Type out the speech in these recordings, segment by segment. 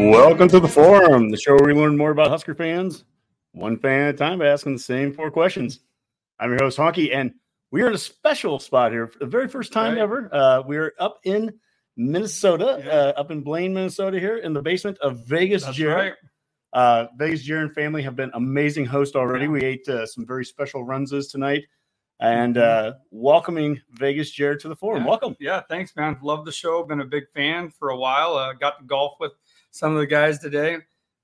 Welcome to the Four'em, the show where we learn more about Husker fans, one fan at a time, by asking the same four questions. I'm your host, Honke, and we are in a special spot here for the very first time Right. ever. Uh, we're up in Minnesota, Yeah. uh, up in Blaine, Minnesota, here in the basement of Vegas That's Jared. right. Uh, Vegas Jared and family have been amazing hosts already. Yeah. We ate uh, some very special runzas tonight, and Mhm. uh, welcoming Vegas Jared to the Four'em. Yeah. Welcome. Yeah, thanks, man. Love the show. Been a big fan for a while. Uh, got to golf with some of the guys today.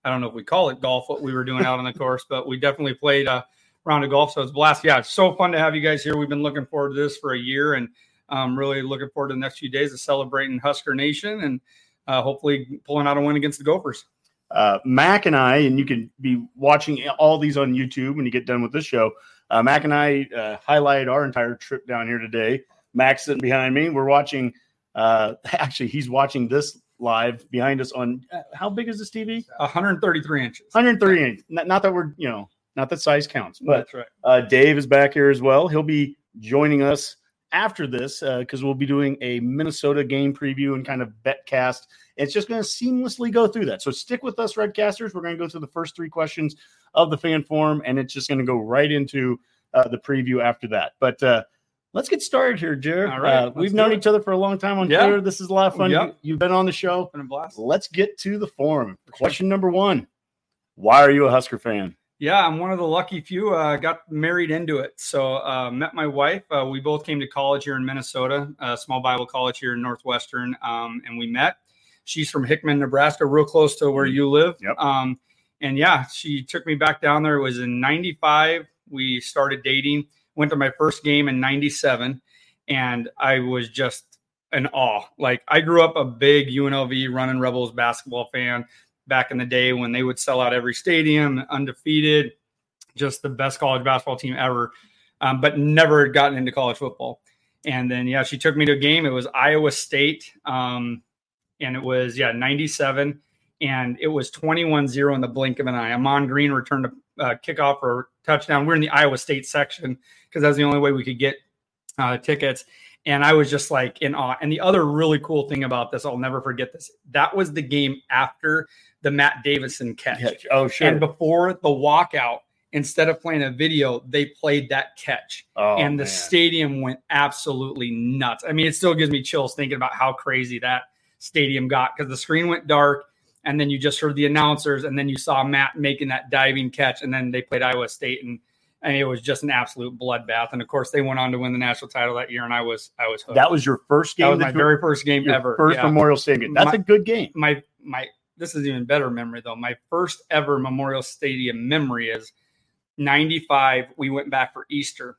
I don't know if we call it golf, what we were doing out on the course, but we definitely played a round of golf. So it's a blast. Yeah, it's so fun to have you guys here. We've been looking forward to this for a year and I'm really looking forward to the next few days of celebrating Husker Nation and uh, hopefully pulling out a win against the Gophers. uh, Mac and I, and you can be watching all these on YouTube when you get done with this show. Uh, Mac and I uh, highlighted our entire trip down here today. Mac's sitting behind me. We're watching. Uh, actually, he's watching this live behind us on. Uh, how big is this TV? 133 inches. 130 inch. Not, not that we're you know not that size counts, but That's right. uh, Dave is back here as well. He'll be joining us after this because we'll be doing a Minnesota game preview and kind of Betcast. It's just going to seamlessly go through that. So stick with us, Redcasters. We're going to go through the first three questions of the fan Four'em, and it's just going to go right into uh, the preview after that. But uh, let's get started here, Jared. All right, uh, we've known it. each other for a long time on Yeah. Twitter. This is a lot of fun. Yeah. You, you've been on the show. Been a blast. Let's get to the Four'em. Question number one Why are you a Husker fan? Yeah, I'm one of the lucky few. Uh, got married into it. So uh, met my wife. Uh, we both came to college here in Minnesota, a small Bible college here in Northwestern, um, and we met. She's from Hickman, Nebraska, real close to where you live. Yep. Um, and yeah, she took me back down there. It was in '95. We started dating. Went to my first game in '97, and I was just in awe. Like I grew up a big UNLV running Rebels basketball fan back in the day when they would sell out every stadium, undefeated, just the best college basketball team ever, um, but never had gotten into college football. And then, yeah, she took me to a game. It was Iowa State. Um, and it was, yeah, 97. And it was 21 0 in the blink of an eye. Ahman Green returned a uh, kickoff for touchdown. We're in the Iowa State section because that's the only way we could get uh, tickets. And I was just like in awe. And the other really cool thing about this, I'll never forget this. That was the game after the Matt Davison catch. Oh, sure. And before the walkout, instead of playing a video, they played that catch. oh, and the man. stadium went absolutely nuts. I mean, it still gives me chills thinking about how crazy that stadium got because the screen went dark and then you just heard the announcers and then you saw Matt making that diving catch and then they played Iowa State and and it was just an absolute bloodbath. And of course, they went on to win the national title that year, and I was I was hooked. That was your first game. That was my very first game ever. First Yeah. Memorial Stadium. That's My- a good game. my my this is even better memory though. My first ever Memorial Stadium memory is 95. We went back for Easter.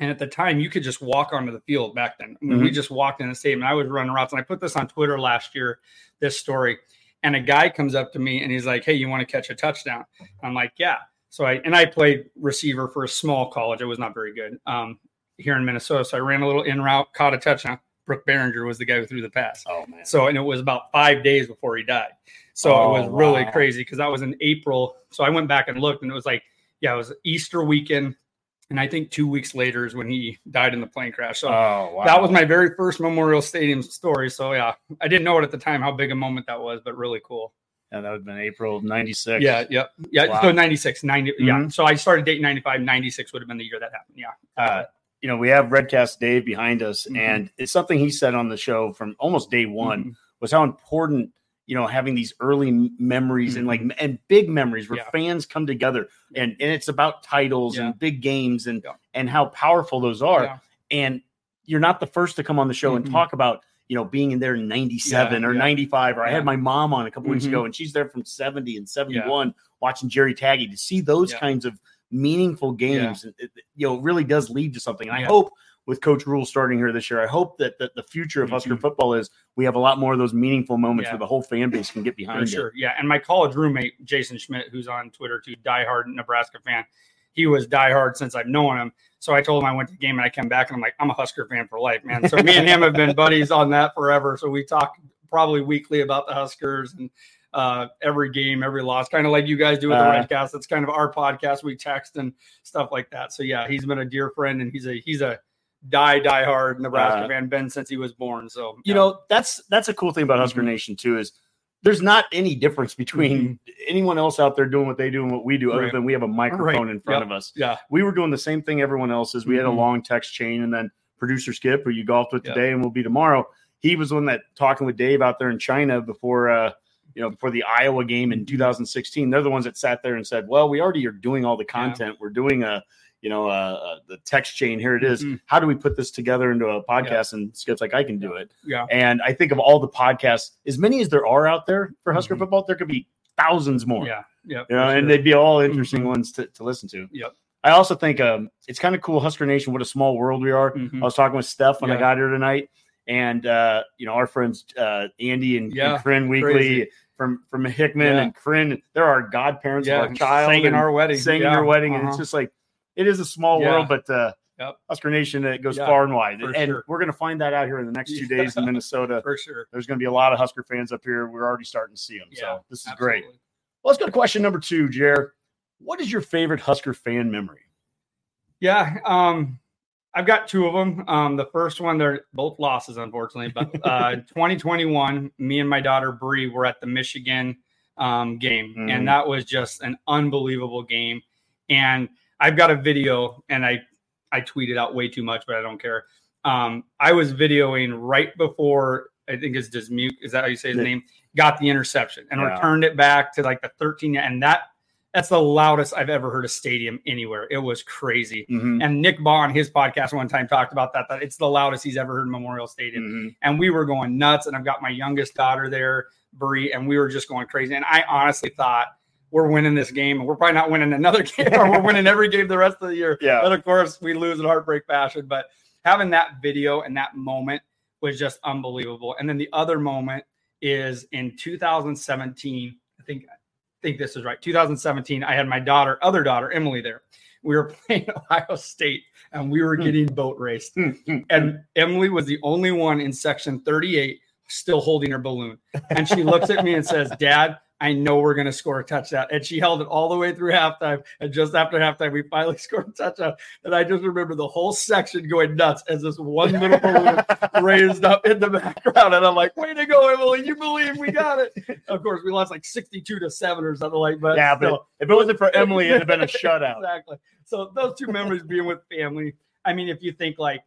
And at the time, you could just walk onto the field back then. I mean, We mm-hmm. just walked in the stadium. And I was running routes. And I put this on Twitter last year, this story. And a guy comes up to me and he's like, Hey, you want to catch a touchdown? I'm like, Yeah. So I and I played receiver for a small college. I was not very good um, here in Minnesota. So I ran a little in route, caught a touchdown. Brook Berringer was the guy who threw the pass. Oh man. So, and it was about five days before he died. So Oh, it was really wow. crazy because that was in April. So I went back and looked, and it was like, yeah, it was Easter weekend. And I think two weeks later is when he died in the plane crash. So oh wow. that was my very first Memorial Stadium story. So yeah, I didn't know it at the time how big a moment that was, but really cool. and that would have been April of '96. Yeah, yep. Yeah. Wow. So 96, 90. Yeah. Mhm. So I started dating 95, 96 would have been the year that happened. Yeah. Uh, you know, we have Redcast Dave behind us, Mhm. and it's something he said on the show from almost day one Mhm. was how important you know having these early memories and like and big memories where Mm-hmm. Yeah. fans come together and and it's about titles Yeah. and big games and Yeah. and how powerful those are and you're not the first to come on the show and Mhm. talk about you know being in there in 97 Yeah, or yeah. 95 or i had my mom on a couple weeks Mhm. ago and she's there from 70 and 71 watching jerry tagge to see those kinds of meaningful games it- you know really does lead to something and i hope with coach rhule starting here this year i hope that, that the future of husker Mhm. football is we have a lot more of those meaningful moments Yeah. where the whole fan base can get behind sure. Yeah. And my college roommate, Jason Schmidt, who's on Twitter too, diehard Nebraska fan. He was diehard since I've known him. So I told him I went to the game and I came back and I'm like, I'm a Husker fan for life, man. So me and him have been buddies on that forever. So we talk probably weekly about the Huskers and uh, every game, every loss, kind of like you guys do with the Uh, Redcast. That's kind of our podcast. We text and stuff like that. So yeah, he's been a dear friend and he's a he's a die die hard Nebraska Uh, fan, been since he was born. So you yeah. know that's that's a cool thing about Husker Mhm. Nation too is there's not any difference between anyone else out there doing what they do and what we do, other Mm-hmm. Right. than we have a microphone Right. in front Yep. of us. Yeah. We were doing the same thing everyone else is. We had a Mhm. long text chain, and then producer Skip, who you golfed with Yep. today and will be tomorrow. He was the one that talking with Dave out there in China before uh you know before the Iowa game Mm-hmm. in 2016. They're the ones that sat there and said, "Well, we already are doing all the content. We're doing a you know uh, uh, the text chain. Here it is. Mhm. How do we put this together into a podcast?" And Skip's like, "I can do it." Yeah. And I think of all the podcasts, as many as there are out there for Husker Mhm. football, there could be thousands more. Yeah. Yeah. You know, for and they'd be all interesting Mhm. ones to, to listen to. Yep. I also think um, it's kind of cool, Husker Nation. What a small world we are. Mhm. I was talking with Steph when I got here tonight, and uh, you know our friends uh, Andy and, Yeah, and Corinne Weekly crazy. from from Hickman Yeah. and Corinne. They're our godparents yeah. of our child. sang in our wedding. sang yeah. your wedding, and Uh-huh. it's just like it is a small Yeah. world, but uh, Yep. Husker Nation it goes Yeah, far and wide, and sure. we're going to find that out here in the next two days in Minnesota. for sure. There's going to be a lot of Husker fans up here. We're already starting to see them, so this is great. Well, let's go to question number two, Jer. What is your favorite Husker fan memory? Yeah, um, I've got two of them. Um, the first one, they're both losses, unfortunately. But uh, 2021, me and my daughter Bree were at the Michigan um, game, Mhm. and that was just an unbelievable game. And I've got a video, and I I tweeted out way too much, but I don't care. Um, I was videoing right before I think it's Dismuke. Is that how you say his name? Got the interception and Yeah. returned it back to like the 13, and that that's the loudest I've ever heard a stadium anywhere. It was crazy. Mhm. And Nick Bond, his podcast one time talked about that, that it's the loudest he's ever heard Memorial Stadium. Mhm. And we were going nuts. And I've got my youngest daughter there, Brie, and we were just going crazy. And I honestly thought we're winning this game and we're probably not winning another game or we're winning every game the rest of the year. Yeah. But of course, we lose in heartbreak fashion. But having that video and that moment was just unbelievable. And then the other moment is in 2017. I think I think this is right. 2017. I had my daughter, other daughter, Emily, there. We were playing Ohio State, and we were Hmm. getting boat raced. Mhm. And Emily was the only one in section 38 still holding her balloon. And she looks at me and says, Dad, I know we're going to score a touchdown. And she held it all the way through halftime. And just after halftime, we finally scored a touchdown. And I just remember the whole section going nuts as this one little balloon raised up in the background. And I'm like, way to go, Emily. You believe we got it. Of course, we lost like 62 to 7 or something like that. yeah, but if it wasn't for Emily, it'd have been a shutout. exactly. So those two memories being with family. I mean, if you think like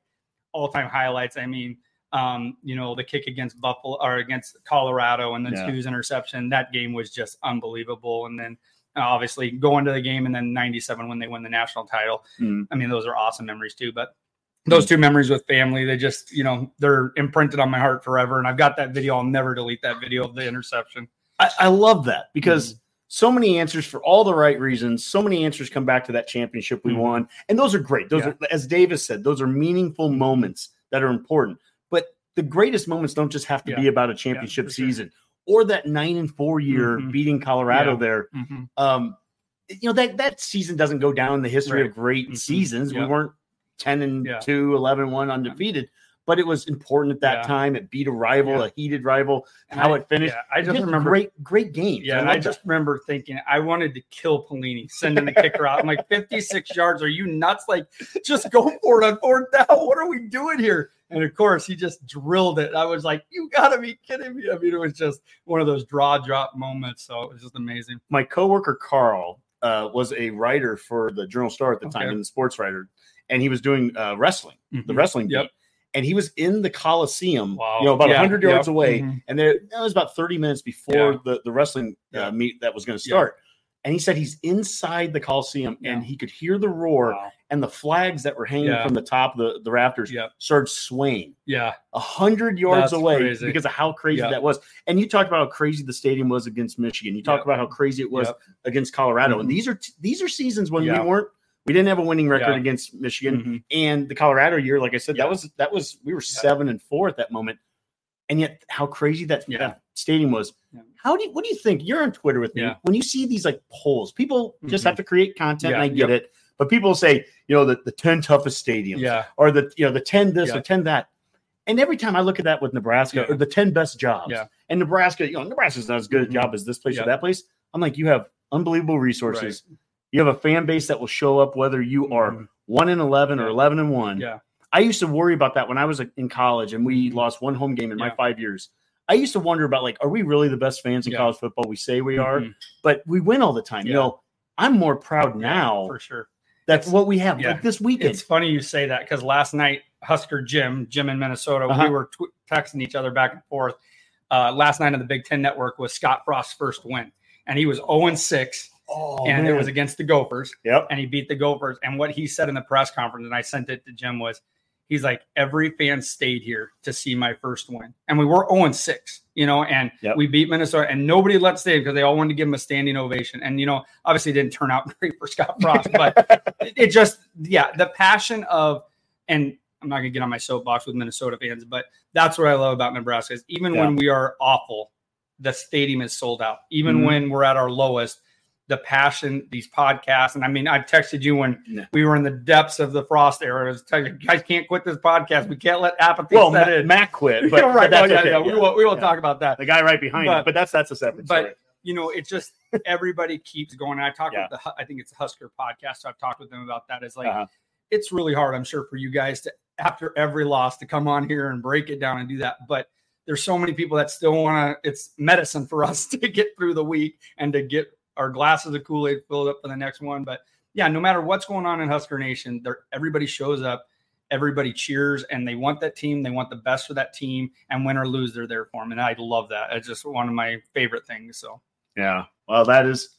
all time highlights, I mean, um, you know, the kick against Buffalo or against Colorado and then Yeah. Suh's interception, that game was just unbelievable. And then uh, obviously going to the game and then 97 when they win the national title. Mhm. I mean, those are awesome memories too. But those two memories with family, they just, you know, they're imprinted on my heart forever. And I've got that video. I'll never delete that video of the interception. I, I love that because so many answers for all the right reasons. So many answers come back to that championship we Mhm. won, and those are great. Those Yeah. are, as Davis said, those are meaningful moments that are important. The greatest moments don't just have to Yeah. be about a championship sure. season or that nine and four year Mhm. beating Colorado Yeah. there. Mhm. Um, you know that that season doesn't go down in the history Right. of great Mhm. seasons. We weren't 10 and Yeah. 2, 11 1 undefeated, but it was important at that Yeah. time. It beat a rival, Yeah. a heated rival, And how I- it finished. Yeah, I just remember great, great games. Yeah, I and I love just remember thinking I wanted to kill Pelini, sending the kicker out. I'm like, 56 yards. Are you nuts? Like, just go for it on fourth down. What are we doing here? And of course, he just drilled it. I was like, you gotta be kidding me. I mean, it was just one of those draw drop moments. So it was just amazing. my coworker Carl uh, was a writer for the Journal Star at the time, Okay. and the sports writer, and he was doing uh, wrestling, the Mhm. wrestling beat. And he was in the Coliseum, Wow. you know, about Yeah, 100 yards yep. away. Mhm. And there, that was about 30 minutes before Yeah. the, the wrestling uh, meet that was going to start. And he said he's inside the Coliseum and he could hear the roar Wow. and the flags that were hanging Yeah. from the top of the, the rafters Yep. started swaying Yeah. a hundred yards That's away crazy. because of how crazy Yeah. that was. And you talked about how crazy the stadium was against Michigan. You talked Yep. about how crazy it was Yep. against Colorado. And Mhm. these are these are seasons when Yeah. we weren't we didn't have a winning record Yeah. against Michigan. Mhm. And the Colorado year, like I said, Yeah. that was that was we were seven and four at that moment. And yet how crazy that, Yeah. that stadium was. Yeah. How do you what do you think? You're on Twitter with me. Yeah. When you see these like polls, people just Mhm. have to create content, and I get Yep. it. But people say, you know, the, the 10 toughest stadiums Yeah. or the you know the 10 this or 10 that. And every time I look at that with Nebraska or the 10 best jobs, Yeah. and Nebraska, you know, Nebraska's not as good a Mhm. job as this place or that place. I'm like, you have unbelievable resources. You have a fan base that will show up whether you are Mhm. one in 11 or 11 and one. Yeah. I used to worry about that when I was in college and we lost one home game in my five years. I used to wonder about like, are we really the best fans in Yeah. college football? We say we are, Mhm. but we win all the time. You know, I'm more proud now for sure. that's what we have. Yeah. Like this weekend. It's funny you say that because last night Husker Jim, Jim in Minnesota, Uh-huh. we were tw- texting each other back and forth. Uh, last night on the Big Ten Network was Scott Frost's first win, and he was 0 and 6, oh, and it was against the Gophers, yep. and he beat the Gophers. And what he said in the press conference, and I sent it to Jim, was he's like, every fan stayed here to see my first win, and we were 0 and 6, you know, and Yep. we beat Minnesota, and nobody let stay because they all wanted to give him a standing ovation. And you know, obviously, it didn't turn out great for Scott Frost, but it, just yeah the passion of and i'm not going to get on my soapbox with minnesota fans but that's what i love about nebraska is even when we are awful the stadium is sold out even Mhm. when we're at our lowest the passion these podcasts and i mean i've texted you when Yeah. we were in the depths of the frost era I was telling you guys can't quit this podcast we can't let apathy Well, set Ma- in Matt quit, but, Yeah, right but well, yeah, okay. yeah, we will we will talk about that The guy right behind But- it, but that's that's a separate but- story. you know, it's just everybody keeps going. And I talked with the, I think it's Husker podcast. So I've talked with them about that. It's like, Uh-huh. it's really hard, I'm sure, for you guys to, after every loss, to come on here and break it down and do that. But there's so many people that still want to, it's medicine for us to get through the week and to get our glasses of Kool Aid filled up for the next one. But yeah, no matter what's going on in Husker Nation, there, everybody shows up. Everybody cheers and they want that team. They want the best for that team. And win or lose, they're there for them. And I love that. It's just one of my favorite things. So Yeah. Well, that is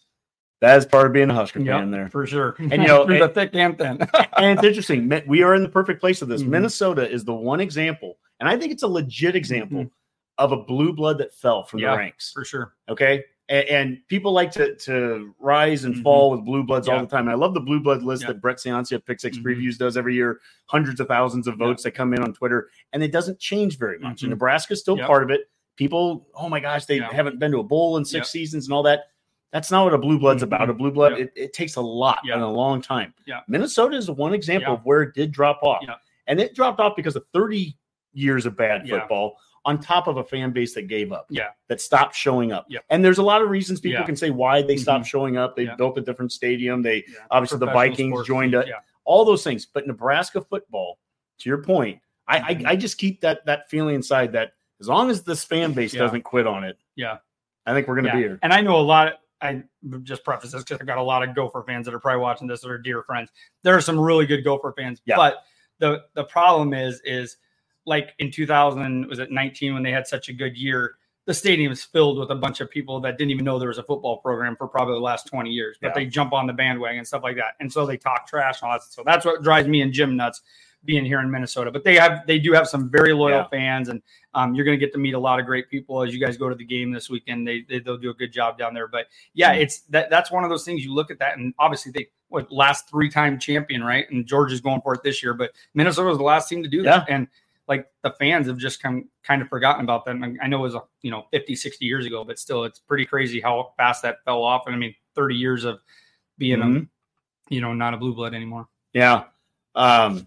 that is part of being a Husker Yep, fan there. for sure. And, you know, through the thick and thin. and it's interesting. We are in the perfect place of this. Mhm. Minnesota is the one example, and I think it's a legit example Mhm. of a blue blood that fell from Yeah. the ranks. for sure. Okay. And, and people like to to rise and Mhm. fall with blue bloods all the time. And I love the blue blood list Yeah. that Brett Ciancia of Pick 6 Mhm. Previews does every year. Hundreds of thousands of Yeah. votes that come in on Twitter, and it doesn't change very much. Mhm. And Nebraska's still Yep. part of it. People, oh my gosh, they Yeah. haven't been to a bowl in six Yep. seasons and all that. That's not what a blue blood's about. A blue blood, Yep. it, it takes a lot Yeah. and a long time. Yeah. Minnesota is one example Yeah. of where it did drop off. Yeah. And it dropped off because of 30 years of bad Yeah. football on top of a fan base that gave up Yeah. that stopped showing up. Yeah. And there's a lot of reasons people Yeah. can say why they stopped Mhm. showing up. They Yeah. built a different stadium. They Yeah. obviously the Vikings joined it. All those things. But Nebraska football, to your point, I, Mhm. I I just keep that that feeling inside that as long as this fan base doesn't quit on it, Yeah. I think we're gonna be here. And I know a lot. Of, I just preface this because I've got a lot of Gopher fans that are probably watching this that are dear friends. There are some really good Gopher fans, Yeah. but the the problem is is like in 2000 was it 19 when they had such a good year. The stadium is filled with a bunch of people that didn't even know there was a football program for probably the last 20 years, but Yeah. they jump on the bandwagon and stuff like that. And so they talk trash and all that. So that's what drives me and Jim nuts being here in Minnesota. But they have they do have some very loyal Yeah. fans, and um, you're going to get to meet a lot of great people as you guys go to the game this weekend. They, they they'll do a good job down there. But yeah, Mhm. it's that that's one of those things you look at that, and obviously they what last three time champion, right? And Georgia's going for it this year, but Minnesota was the last team to do that, and like the fans have just come kind of forgotten about them. I know it was you know 50, 60 years ago, but still, it's pretty crazy how fast that fell off. And I mean, 30 years of being Mhm. a you know not a blue blood anymore. Yeah. Um,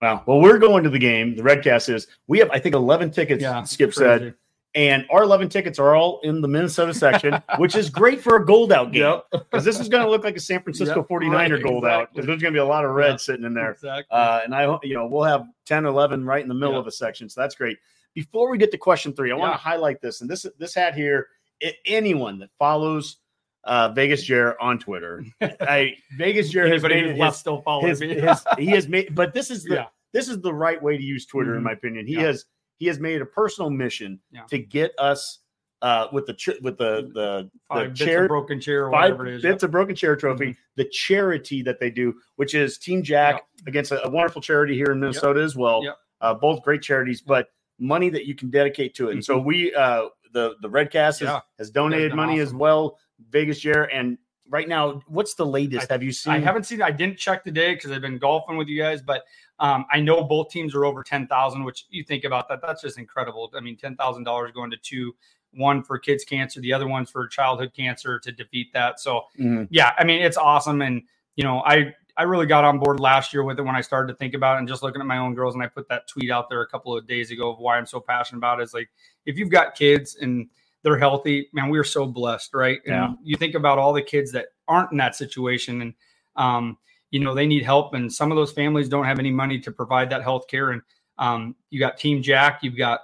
well, well, we're going to the game. The Redcast is. We have, I think, eleven tickets. Skip said. And our eleven tickets are all in the Minnesota section, which is great for a gold out game Yep. because this is going to look like a San Francisco Yep, 49er right, gold out because there's going to be a lot of red Yeah. sitting in there. Exactly. Uh, and I, hope you know, we'll have 10, 11 right in the middle of a section, so that's great. Before we get to question three, I want to highlight this, and this this hat here. i- anyone that follows uh, Vegas Jer on Twitter, I Vegas Jer has made it his, still following his, me. his he has made, but this is the yeah. this is the right way to use Twitter, in Mhm. my opinion. He Yeah. has he has made a personal mission Yeah. to get us uh, with the ch- with the the, Five the chair broken chair or five whatever it is. bits of broken chair trophy, Mhm. the charity that they do, which is Team Jack against a, a wonderful charity here in Minnesota as well. Yep. Uh, both great charities, but money that you can dedicate to it. And so we uh, the the Redcast has, Mm-hmm. Yeah. has donated been money as well. Vegas Jer and right now, what's the latest? I- Have you seen? I haven't seen. I didn't check today because I've been golfing with you guys, but um, I know both teams are over ten thousand. Which you think about that? That's just incredible. I mean, ten thousand dollars going to two, one for kids cancer, the other one's for childhood cancer to defeat that. So Mhm. yeah, I mean, it's awesome, and you know, I I really got on board last year with it when I started to think about it and just looking at my own girls. And I put that tweet out there a couple of days ago of why I'm so passionate about it. Is like if you've got kids and they're healthy, man, we are so blessed, right? And Yeah. you think about all the kids that aren't in that situation and um, you know, they need help, and some of those families don't have any money to provide that health care. And um, you got Team Jack, you've got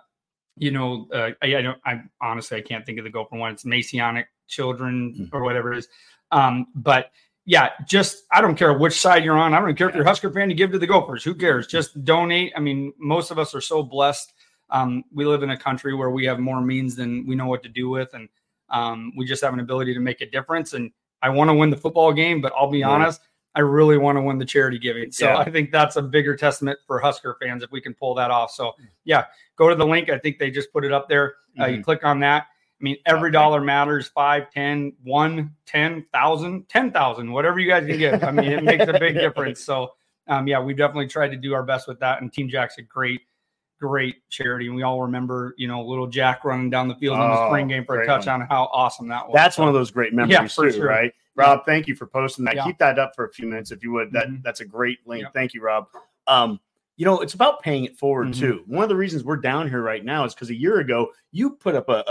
you know, uh, I, I don't. I honestly I can't think of the Gopher one. It's Masonic Children Mhm. or whatever it is. Um, but yeah, just I don't care which side you're on. I don't care if you're a Husker fan. You give to the Gophers. Who cares? Just donate. I mean, most of us are so blessed. Um, we live in a country where we have more means than we know what to do with, and um, we just have an ability to make a difference. And I want to win the football game, but I'll be Right. honest, I really want to win the charity giving. So Yeah. I think that's a bigger testament for Husker fans if we can pull that off. So yeah, go to the link. I think they just put it up there. Uh, you click on that. I mean, every Okay. dollar matters. Five, ten, one, ten thousand, ten thousand, whatever you guys can give. I mean, it makes a big difference. So, um, yeah, we definitely tried to do our best with that. And Team Jack's a great, great charity. And we all remember, you know, little Jack running down the field in the Oh, spring game for a touchdown. How awesome that was. That's one of those great memories for too, sure. right? Rob, thank you for posting that. Yeah. Keep that up for a few minutes if you would. That Mhm. that's a great link. Yeah. Thank you, Rob. Um, you know, it's about paying it forward Mhm. too. One of the reasons we're down here right now is because a year ago you put up a,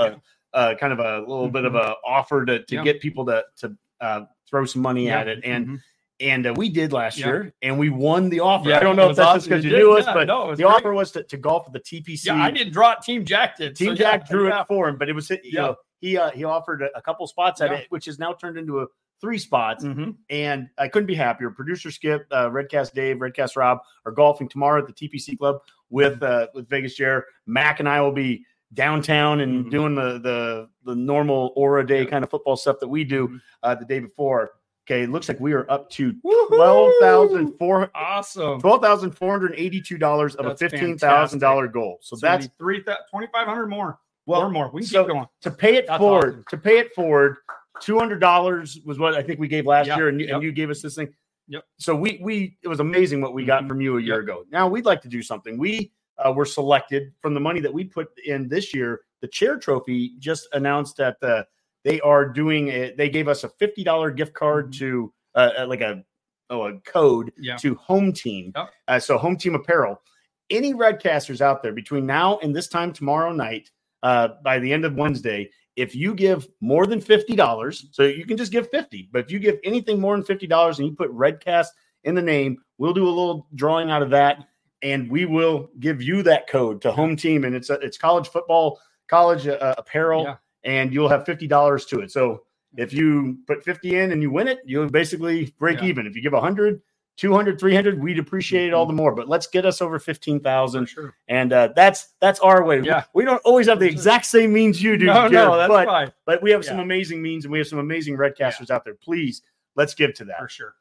a, a kind of a little bit of Mhm. a offer to, to Yeah. get people to to uh, throw some money Yeah. at it, and Mhm. And uh, we did last Yeah. year, and we won the offer. Yeah, I don't know if that's awesome. just because You you knew us, Yeah, but no, the great. offer was to, to golf at the TPC. yeah, I didn't draw it. Team Jack did. Team So, Jack drew it for him, but it was you Yeah. know he uh, he offered a, a couple spots at it, which has now turned into a three spots, Mhm. and I couldn't be happier. Producer Skip, uh, Redcast Dave, Redcast Rob are golfing tomorrow at the TPC Club with uh, with Vegas Jer. Mac and I will be downtown and Mhm. doing the the the normal Aura Day kind of football stuff that we do Mhm. uh, the day before. Okay, it looks like we are up to twelve thousand four. Awesome. Twelve thousand four hundred eighty-two dollars of That's a fifteen thousand dollar goal. So, So that's three twenty five hundred more. well or more. We can so- keep going. to pay it That's forward. awesome. To pay it forward, two hundred dollars was what I think we gave last Yeah, year, and you, and you gave us this thing. Yep. So we we it was amazing what we got Mhm. from you a year Yep. ago. Now we'd like to do something. We uh, were selected from the money that we put in this year. The chair trophy just announced that uh, they are doing it. They gave us a fifty dollar gift card Mhm. to uh, uh, like a oh a code Yeah. to Home Team. Yep. Uh, so Home Team Apparel. Any Redcasters out there between now and this time tomorrow night, uh, by the end of Wednesday, if you give more than fifty dollars, so you can just give fifty, but if you give anything more than fifty dollars and you put Redcast in the name, we'll do a little drawing out of that, and we will give you that code to Home Team, and it's a, it's college football, college uh, apparel, Yeah. And you'll have fifty dollars to it. So if you put 50 in and you win it, you'll basically break Yeah. even. If you give 100, 200, 300, we'd appreciate it all the more. But let's get us over 15,000. sure. And uh, that's that's our way. Yeah. We don't always have the exact same means you do, No, Jared, no, that's but, fine. but we have some amazing means and we have some amazing redcasters out there. Please, let's give to that. For sure.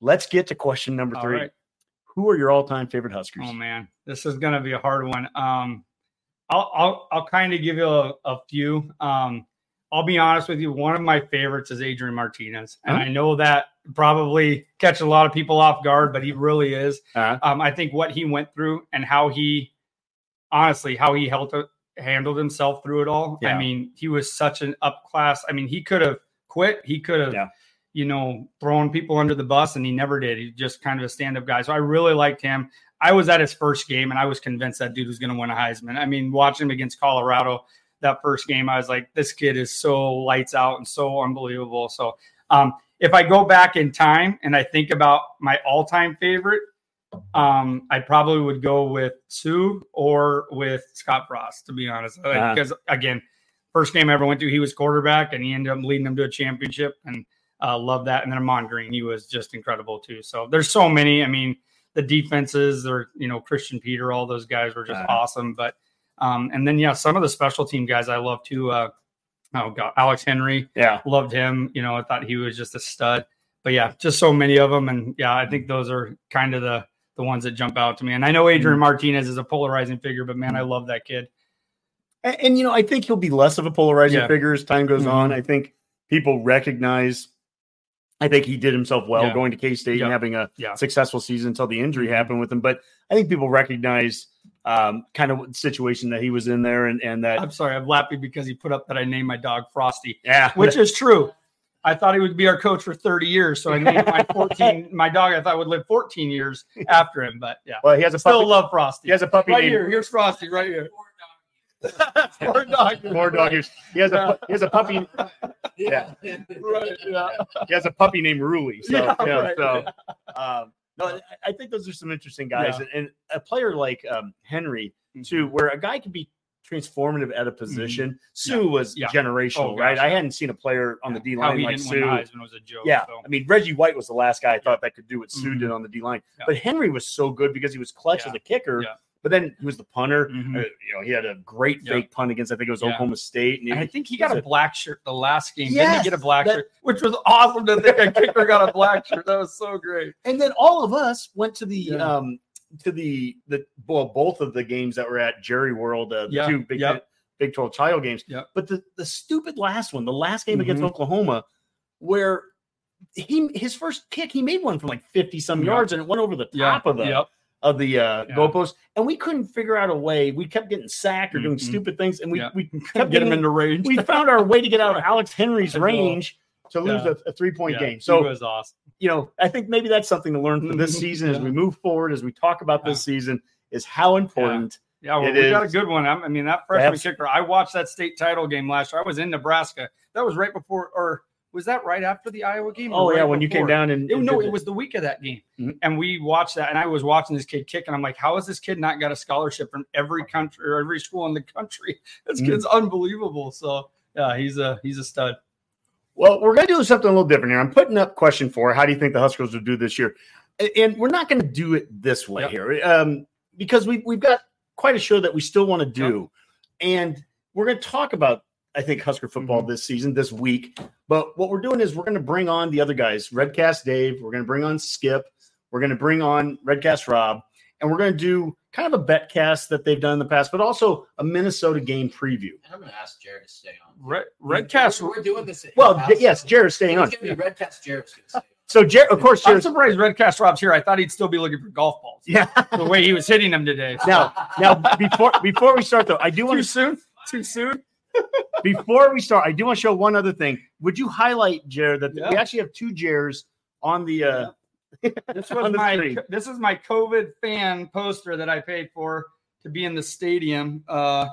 Let's get to question number All three. right. Who are your all-time favorite Huskers? Oh man, this is gonna be a hard one. Um, I'll I'll I'll kind of give you a, a few. Um, I'll be honest with you. One of my favorites is Adrian Martinez, and. I know that probably catch a lot of people off guard, but he really is. Uh, Um, I think what he went through and how he, honestly, how he held it, handled himself through it all. Yeah. I mean, he was such an up class. I mean, he could have quit. He could have, Yeah. you know, thrown people under the bus, and he never did. He's just kind of a stand up guy. So I really liked him. I was at his first game, and I was convinced that dude was going to win a Heisman. I mean, watching him against Colorado that first game, I was like, this kid is so lights out and so unbelievable. So, um, if I go back in time and I think about my all-time favorite, um, I probably would go with Suh or with Scott Frost, to be honest. Uh-huh. Because again, first game I ever went to, he was quarterback and he ended up leading them to a championship, and uh, love that. And then Ahman Green, he was just incredible too. So there's so many. I mean, the defenses, or you know, Christian Peter, all those guys were just Uh-huh. awesome. But um, and then yeah, some of the special team guys I love too. Uh, oh god, Alex Henery, yeah. loved him. You know, I thought he was just a stud. But yeah, just so many of them, and yeah, I think those are kind of the the ones that jump out to me. And I know Adrian Martinez is a polarizing figure, but man, I love that kid. And, and, you know, I think he'll be less of a polarizing Yeah. figure as time goes on. Mhm. I think people recognize. I think he did himself well Yeah. going to K State Yeah. and having a Yeah. successful season until the injury Mhm. happened with him. But I think people recognize um, kind of situation that he was in there and and that I'm sorry, I'm laughing because he put up that I named my dog Frosty, yeah, which is true. I thought he would be our coach for 30 years, so I named my 14 my dog. I thought would live 14 years after him, but yeah, well, he has a still love Frosty. He has a puppy right named here. Here's Frosty right here. Poor dog. More dog. He has a he has a puppy. Yeah, Right, yeah. he has a puppy named Ruli. So Yeah, yeah, right. so um, no, I- I think those are some interesting guys, Yeah. and, and a player like um, Henery Mm-hmm. too, where a guy could be transformative at a position. Suh was Mm-hmm. Yeah. generational, Oh, right? I hadn't seen a player on the D line like didn't Suh. win the was a joke. Yeah, so. I mean Reggie White was the last guy I thought that could do what Suh Mhm. did on the D line, Yeah. but Henery was so good because he was clutch Yeah. as a kicker. But then he was the punter. Mhm. Uh, you know, he had a great Yeah. fake punt against I think it was Yeah. Oklahoma State. And And I think he got a black shirt the last game. Didn't he get a black that- shirt? Which was awesome to think a kicker got a black shirt. That was so great. and then all of us went to the Yeah. um to the the well both of the games that were at Jerry World, uh, the Yeah. two Big Yep. Big Twelve title games. Yep. But the the stupid last one, the last game against Mhm. Oklahoma, where he his first kick he made one from like fifty some Yeah. yards and it went over the top of the Yep. Of the uh, Yeah. goalpost, and we couldn't figure out a way. We kept getting sacked or doing Mhm. stupid things, and we Yeah. we kept get him getting into range. we found our way to get out of Alex Henery's range to lose Yeah. a, a three point game. So was awesome. you know, I think maybe that's something to learn from this season as we move forward, as we talk about this season, is how important. Yeah, well, It we got a good one. I mean, that freshman Abs- kicker. I watched that state title game last year. I was in Nebraska. That was right before, or was that right after the Iowa game? Oh yeah, right when you came down and It, no, it was the week of that game, Mhm. and we watched that. And I was watching this kid kick, and I'm like, "How has this kid not got a scholarship from every country or every school in the country? This Mhm. kid's unbelievable." So yeah, he's a he's a stud. Well, we're going to do something a little different here. I'm putting up question four. How do you think the Huskers will do this year? And we're not going to do it this way Yep. here um, because we, we've got quite a show that we still want to do. And we're going to talk about, I think, Husker football Mhm. this season, this week. But what we're doing is we're going to bring on the other guys Redcast Dave, we're going to bring on Skip, we're going to bring on Redcast Rob, and we're going to do kind of a Betcast that they've done in the past, but also a Minnesota game preview. And I'm going to ask Jared to stay on. Red Redcast. We're, we're doing this. at Well, house. j- yes, Jared's staying on. It's going to be Redcast Jared's going to stay on. So, Jared, of course, I'm surprised Redcast Rob's here. I thought he'd still be looking for golf balls. Yeah. The way he was hitting them today. Now, now before before we start though, I do want Too to soon. Too soon. Before we start, I do want to show one other thing. Would you highlight Jared that we actually have two Jares on the uh This on was my screen. this is my COVID fan poster that I paid for to be in the stadium. Uh,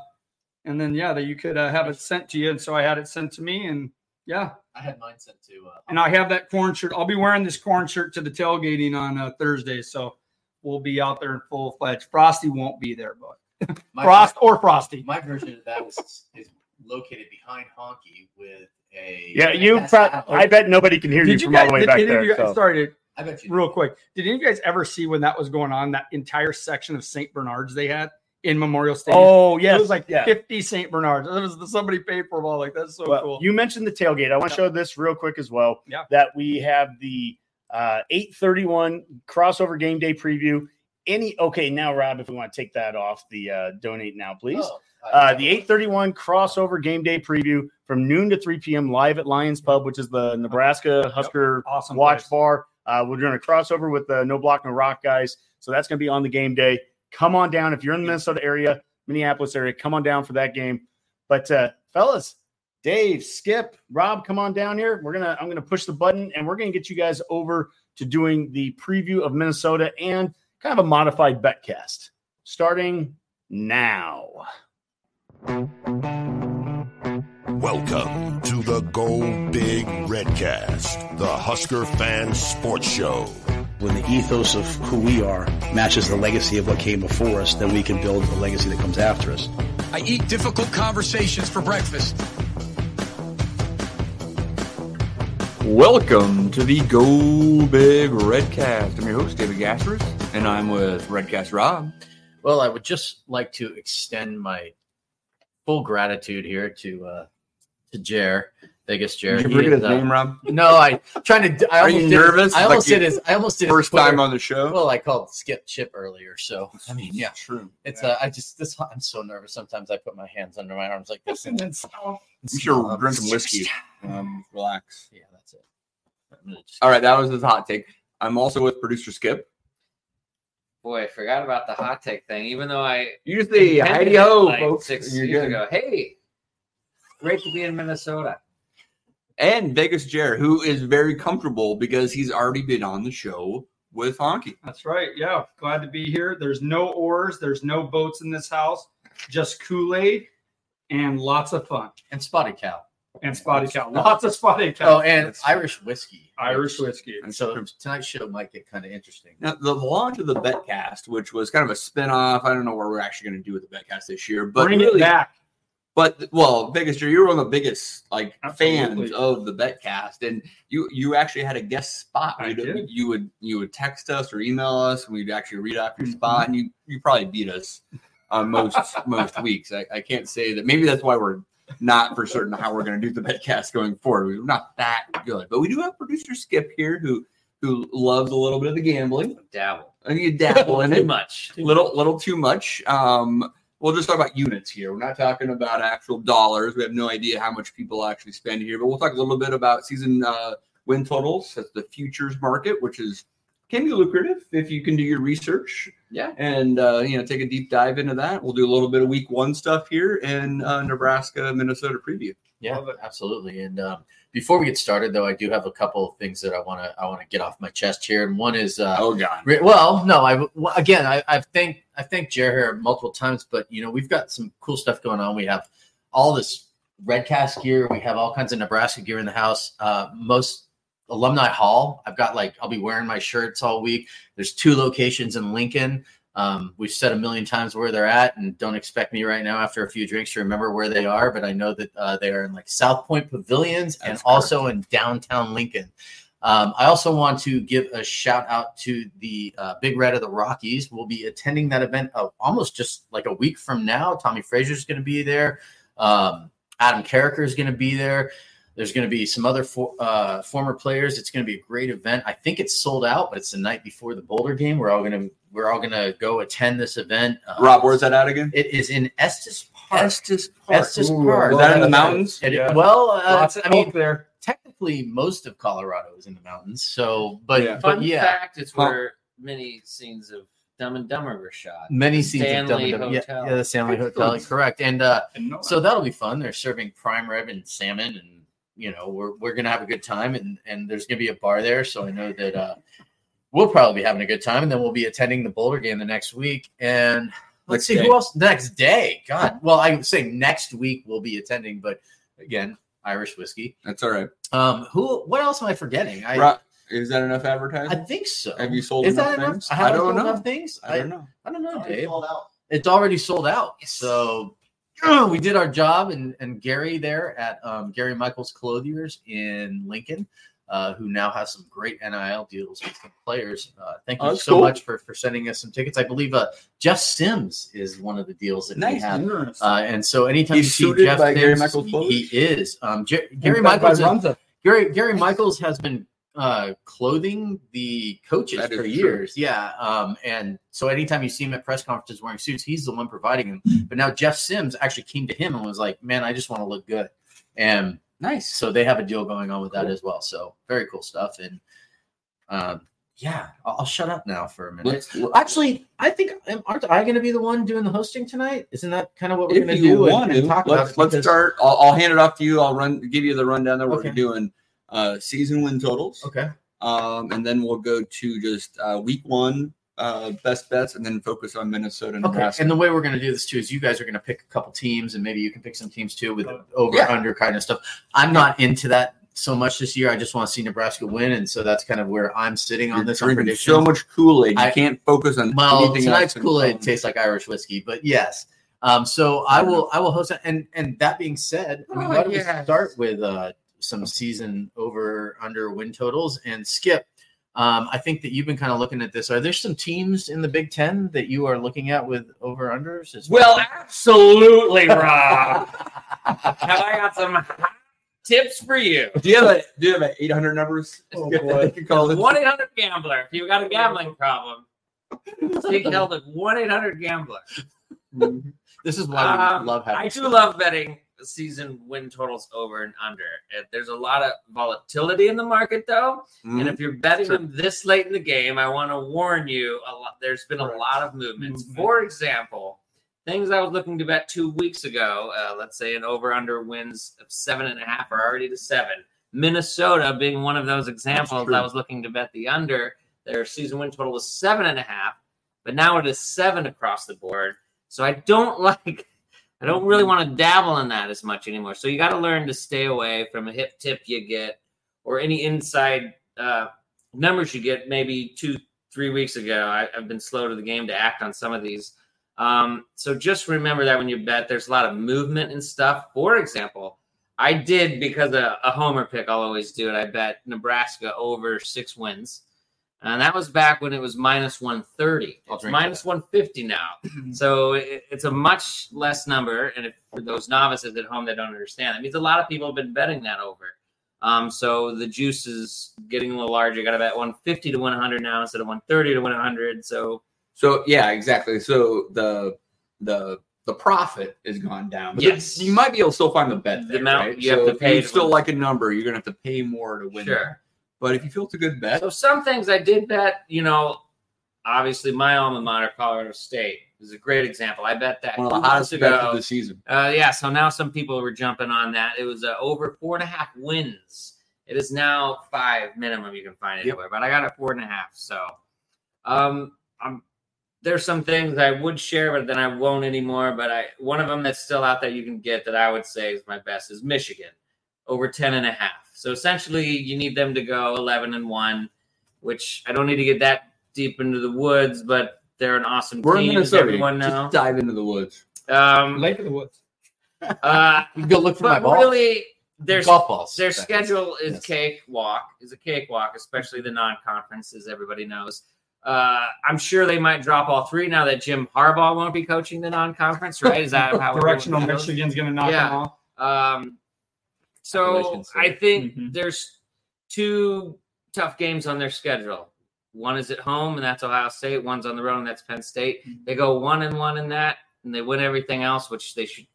and then yeah, that you could uh, have it sent to you, and so I had it sent to me, and yeah, I had mine sent to. Uh, and I have that corn shirt. I'll be wearing this corn shirt to the tailgating on uh, Thursday, so we'll be out there in full fledged. Frosty won't be there, but my, Frost or Frosty. My version of that was is located behind Honke with a. Yeah, you pro- I bet nobody can hear you Did you from all guys? the way Did, back any there. you guys so. sorry, I bet you. real quick. Did any of you guys ever see when that was going on? That entire section of St. Bernards they had in Memorial Stadium. Oh yes, It was like yeah. 50 St. Bernards. It was somebody paid for them all. Like that's so Well, cool. You mentioned the tailgate. I want to Yeah. show this real quick as well. Yeah. That we have the uh 831 crossover game day preview. Any okay, now Rob, if we want to take that off the uh donate now, please. Oh, I- Uh, the 831 crossover game day preview from noon to 3 p.m. live at Lyon's Pub, which is the Nebraska Husker awesome watch place. bar. Uh, we're doing a crossover with the No Block No Rock guys. So that's going to be on the game day. Come on down. If you're in the Minnesota area, Minneapolis area, come on down for that game. But uh, fellas, Dave, Skip, Rob, come on down here. We're gonna I'm gonna push the button and we're gonna get you guys over to doing the preview of Minnesota and kind of a modified betcast starting now. Welcome to the Go Big Redcast, the Husker Fan Sports Show. When the ethos of who we are matches the legacy of what came before us, then we can build the legacy that comes after us. I eat difficult conversations for breakfast. Welcome to the Go Big Redcast. I'm your host, David Gasseris, and I'm with Redcast Rob. Well, I would just like to extend my full gratitude here to uh to Jer, Vegas Jer. Did you forget his uh, name, Rob? No, I trying to. I Are almost you did his- nervous? I almost Like did his. I almost did First time on the show. Well, I called Skip Chip earlier, so I mean, yeah, true. it's. Uh, I just this. I'm so nervous. Sometimes I put my hands under my arms like this, and then You should drink some whiskey. Um, relax. Yeah, that's it. I'm gonna just- All right, that was his hot take. I'm also with producer Skip. Boy, I forgot about the hot take thing. Even though I You just say intended heidi ho, like, folks. six you're years good. ago. Hey, great to be in Minnesota. And Vegas Jer, who is very comfortable because he's already been on the show with Honke. That's right. Yeah. Glad to be here. There's no oars, there's no boats in this house, just Kool Aid and lots of fun. and Spotted Cow. And spotted cow. Lots of spotted Oh, and That's- Irish whiskey. Irish whiskey. And so tonight's show might get kind of interesting. Now, the launch of the Betcast, which was kind of a spin-off, I don't know what we're actually going to do with the Betcast this year, but Bring really, it back. But well, biggest you were one of the biggest like Absolutely. fans of the Betcast, and you you actually had a guest spot. I did. You would you would text us or email us, and we'd actually read off your Mhm. spot, and you you probably beat us on most most weeks. I, I can't say that. Maybe that's why we're not for certain how we're going to do the Betcast going forward. We're not that good, but we do have producer Skip here who who loves a little bit of the gambling. Dabble. And you dabble in Too it much. little little too much. Um, we'll just talk about units here. We're not talking about actual dollars. We have no idea how much people actually spend here, but we'll talk a little bit about season uh, win totals. That's the futures market, which is can be lucrative if you can do your research. Yeah. and uh, you know take a deep dive into that. We'll do a little bit of week one stuff here in uh, Nebraska, Minnesota preview. Yeah, absolutely. And um, before we get started, though, I do have a couple of things that I want to I want to get off my chest here. And one is, uh, Oh god, re- well, no, I again, I, I've thanked I thanked Jer here multiple times, but you know, we've got some cool stuff going on. We have all this Redcast gear. We have all kinds of Nebraska gear in the house. Uh, most alumni hall. I've got like I'll be wearing my shirts all week. There's two locations in Lincoln. Um, we've said a million times where they're at, and don't expect me right now after a few drinks to remember where they are. But I know that uh, they are in like Southpointe Pavilions and That's also in downtown Lincoln. Um, I also want to give a shout out to the uh, Big Red of the Rockies. We'll be attending that event uh, almost just like a week from now. Tommie Frazier is going to be there. Um, Adam Carriker is going to be there. There's going to be some other for, uh, former players. It's going to be a great event. I think it's sold out, but it's the night before the Boulder game. We're all going to we're all going to go attend this event. Uh, Rob, where's that at again? It is in Estes Park. Estes Park. Estes Ooh, Park. Is that in the mountains? It- Yeah. Well, uh, Lots of I mean, oak there. technically most of Colorado is in the mountains. So, but Yeah. but Fun yeah, fact: it's where many scenes of Dumb and Dumber were shot. many scenes of Dumb and Dumber- yeah, Hotel. yeah, the Stanley Hotel, correct. And uh, so that'll be fun. They're serving prime rib and salmon, and you know we're we're gonna have a good time. And and there's gonna be a bar there, so I know that uh, we'll probably be having a good time. And then we'll be attending the Boulder game the next week. And let's Next see day. who else next day. God, well, I would say next week we'll be attending, but again, Irish whiskey. That's all right. Um, who? What else am I forgetting? I Rob, is that enough advertising? I think so. Have you sold Is enough that enough? things? Have I don't know. Enough things? I don't know. I don't know, Already Dave. sold out. It's already sold out. So we did our job, and and Gary there at um, Gary Michaels Clothiers in Lincoln, uh, who now has some great NIL deals with some players. Uh, thank Oh, you that's so cool. much for for sending us some tickets. I believe uh, Jeff Sims is one of the deals that we Nice. have. Nice. Uh, and so anytime He's you see Jeff Sims, he, he is. Um, Jer- Gary Michaels. Gary Gary Michaels has been uh, clothing the coaches for true. years. Yeah. Um, and so anytime you see him at press conferences wearing suits, he's the one providing them. But now Jeff Sims actually came to him and was like, "Man, I just want to look good." And Nice. so they have a deal going on with that as well. So very cool stuff. And um, yeah, I'll, I'll shut up now for a minute. Let's, Actually, I think aren't I going to be the one doing the hosting tonight? Isn't that kind of what we're going to do? and- want and to, talk about let's, it? let's start. I'll, I'll hand it off to you. I'll run, give you the rundown that we're Okay. doing uh, season win totals, Okay. um, and then we'll go to just uh, week one uh, best bets, and then focus on Minnesota and Okay. Nebraska. And the way we're going to do this too is you guys are going to pick a couple teams, and maybe you can pick some teams too with over Yeah. under kind of stuff. I'm not into that so much this year. I just want to see Nebraska win, and so that's kind of where I'm sitting on You're this drinking so much Kool Aid, I- can't focus on Well, anything tonight's else. Kool Aid tastes like Irish whiskey, but yes. Um, so I will I will host that. And and that being said, I mean, Oh, why don't we start with uh, some season over under win totals and skip. Um, I think that you've been kind of looking at this. Are there some teams in the Big Ten that you are looking at with over unders? as Well, absolutely, Rob. Have I got some tips for you? Do you have a Do you have a 800 numbers? Oh, You boy. can call this. One eight hundred gambler. If you've got a gambling problem, seek help at one eight hundred gambler. This is why we Um, love having. I do Skip. love betting season win totals over and under. Uh, There's a lot of volatility in the market, though. Mhm. And if you're betting them this late in the game, I want to warn you. A lot, there's been a lot of movements. Movement. For example, things I was looking to bet two weeks ago. Uh, let's say an over/under wins of seven and a half are already to seven. Minnesota being one of those examples. I was looking to bet the under. Their season win total was seven and a half, but now it is seven across the board. So I don't like. I don't really want to dabble in that as much anymore. So you got to learn to stay away from a hip tip you get or any inside uh, numbers you get maybe two, three weeks ago. I, I've been slow to the game to act on some of these. Um, so just remember that when you bet, there's a lot of movement and stuff. For example, I did because a, a homer pick. I'll always do it. I bet Nebraska over six wins, and that was back when it was minus one thirty. I'll It's minus one fifty now, so it, it's a much less number. And if for those novices at home that don't understand, that means a lot of people have been betting that over. Um, so the juice is getting a little larger. You got to bet one fifty to one hundred now instead of one thirty to one hundred. So So yeah, exactly. So the the the profit has gone down. But Yes. you might be able to still find the bet The amount right? you have so to if pay you still win. like a number, you're gonna have to pay more to win. Sure. there. But if you feel it's a good bet, So some things I did bet, you know, obviously my alma mater, Colorado State, is a great example. I bet that one of the hottest bets of the season. Uh, yeah, so now some people were jumping on that. It was uh, over four and a half wins. It is now five minimum you can find Yep. anywhere, but I got it four and a half. So, um, I'm there's some things I would share, but then I won't anymore. But I one of them that's still out there you can get that I would say is my best is Michigan over 10 and a half. So essentially you need them to go 11 and 1, which I don't need to get that deep into the woods, but they're an awesome We're in team. as Minnesota. Everyone Just knows. dive into the woods. Um, Lake of the Woods. uh, You can go look for my ball. but really, their golf balls. their schedule is Yes. cakewalk. Is a cakewalk, especially the non-conference, as everybody knows. Uh, I'm sure they might drop all three now that Jim Harbaugh won't be coaching the non-conference, right? Is that how Directional everyone? Michigan's going to knock Yeah. them off. Um, so I think Mhm. there's two tough games on their schedule. One is at home, and that's Ohio State. One's on the road, and that's Penn State. They go one and one in that, and they win everything else, which they should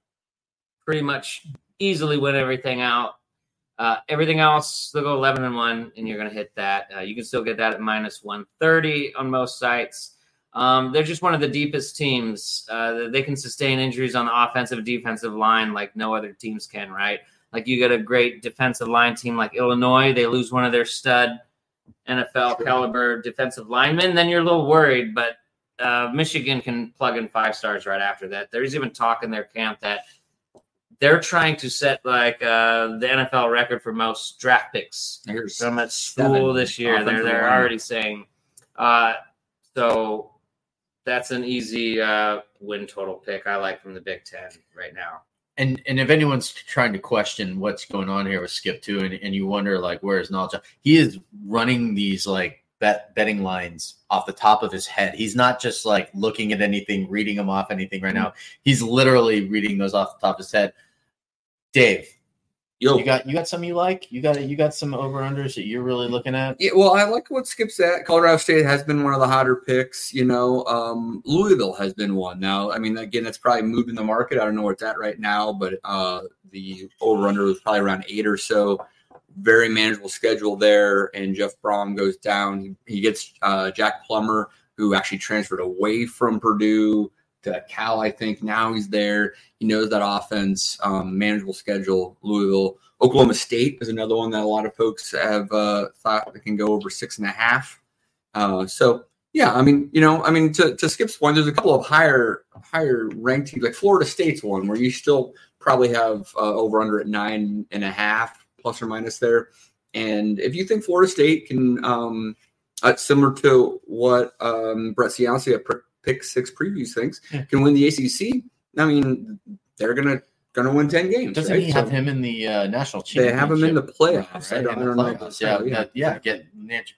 pretty much easily win everything out. Uh, everything else, they'll go 11 and 1, and you're going to hit that. Uh, you can still get that at minus 130 on most sites. Um, they're just one of the deepest teams. Uh, they can sustain injuries on the offensive, defensive line like no other teams can, right? Like you get a great defensive line team like Illinois, they lose one of their stud NFL caliber defensive linemen, then you're a little worried. But uh, Michigan can plug in five stars right after that. There's even talk in their camp that they're trying to set like uh, the NFL record for most draft picks Here's from at school this year. They're they're already saying, uh, so that's an easy uh, win total pick. I like from the Big Ten right now. And and if anyone's trying to question what's going on here with Skip too, and, and you wonder like where is knowledge, he is running these like bet betting lines off the top of his head. He's not just like looking at anything, reading them off anything right mm-hmm. now. He's literally reading those off the top of his head. Dave, yo. you got you got some you like? You got you got some over unders that you're really looking at? Yeah, well, I like what Skip's at. Colorado State has been one of the hotter picks. You know, um, Louisville has been one. Now, I mean, again, it's probably moved in the market. I don't know where it's at right now, but uh, the over under was probably around eight or so. Very manageable schedule there, and Jeff Brohm goes down. He, he gets uh, Jack Plummer, who actually transferred away from Purdue to Cal. I think now he's there. He knows that offense. Um, manageable schedule. Louisville. Oklahoma State is another one that a lot of folks have uh, thought that can go over six and a half. Uh, so yeah, I mean, you know, I mean, to, to Skip's point, there's a couple of higher higher ranked teams, like Florida State's one where you still probably have uh, over under at nine and a half plus or minus there. And if you think Florida State can, um, uh, similar to what um, Brett Ciancia Pick Six Previews things Yeah. can win the ACC. I mean, they're gonna gonna win ten games. Doesn't right? he So- have him in the uh, national They have him in the playoffs. runs, I don't- I don't playoffs. about Yeah, yeah. yeah, get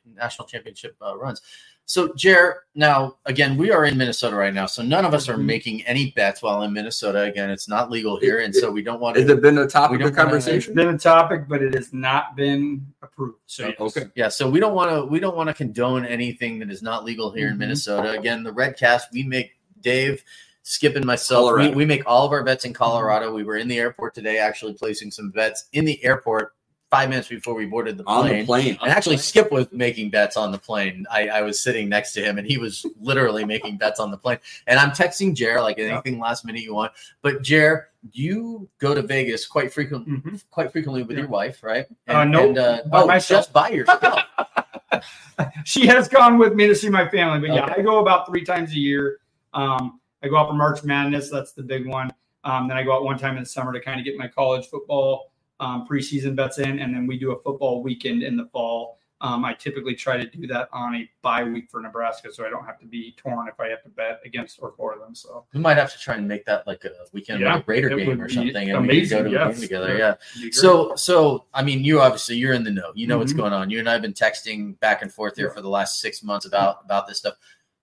national championship uh, runs. So, Jer, now again, we are in Minnesota right now, so none of us are Mhm. making any bets while in Minnesota. Again, it's not legal here, and so we don't want Has to. it been a topic don't of wanna- It's conversation? been a topic, but it has not been approved. So yes. Okay. Yeah, so we don't want to. We don't want to condone anything that is not legal here in Mhm. Minnesota. Again, the Redcast we make Dave. Skip and myself, we, we make all of our bets in Colorado. We were in the airport today, actually placing some bets in the airport five minutes before we boarded the On plane. the plane. And actually, Skip was making bets on the plane. I, I was sitting next to him, and he was literally making bets on the plane. And I'm texting Jer like anything last minute you want. But Jer, you go to Vegas quite frequently, Mhm. quite frequently with Yeah. your wife, right? Uh, nope, uh, by oh, myself. just by yourself. she has gone with me to see my family, but yeah, I go about three times a year. Um, I go out for March Madness. That's the big one. Um, then I go out one time in the summer to kind of get my college football um, preseason bets in, and then we do a football weekend in the fall. Um, I typically try to do that on a bye week for Nebraska, so I don't have to be torn if I have to bet against or for them. So We might have to try and make that like a weekend Yeah, like a Raider game or something, and we could go amazing, to a game together. Yeah. Yeah. it'd be great. So, so I mean, you obviously you're in the know. You know what's Mhm. going on. You and I have been texting back and forth here Yeah. for the last six months about about this stuff.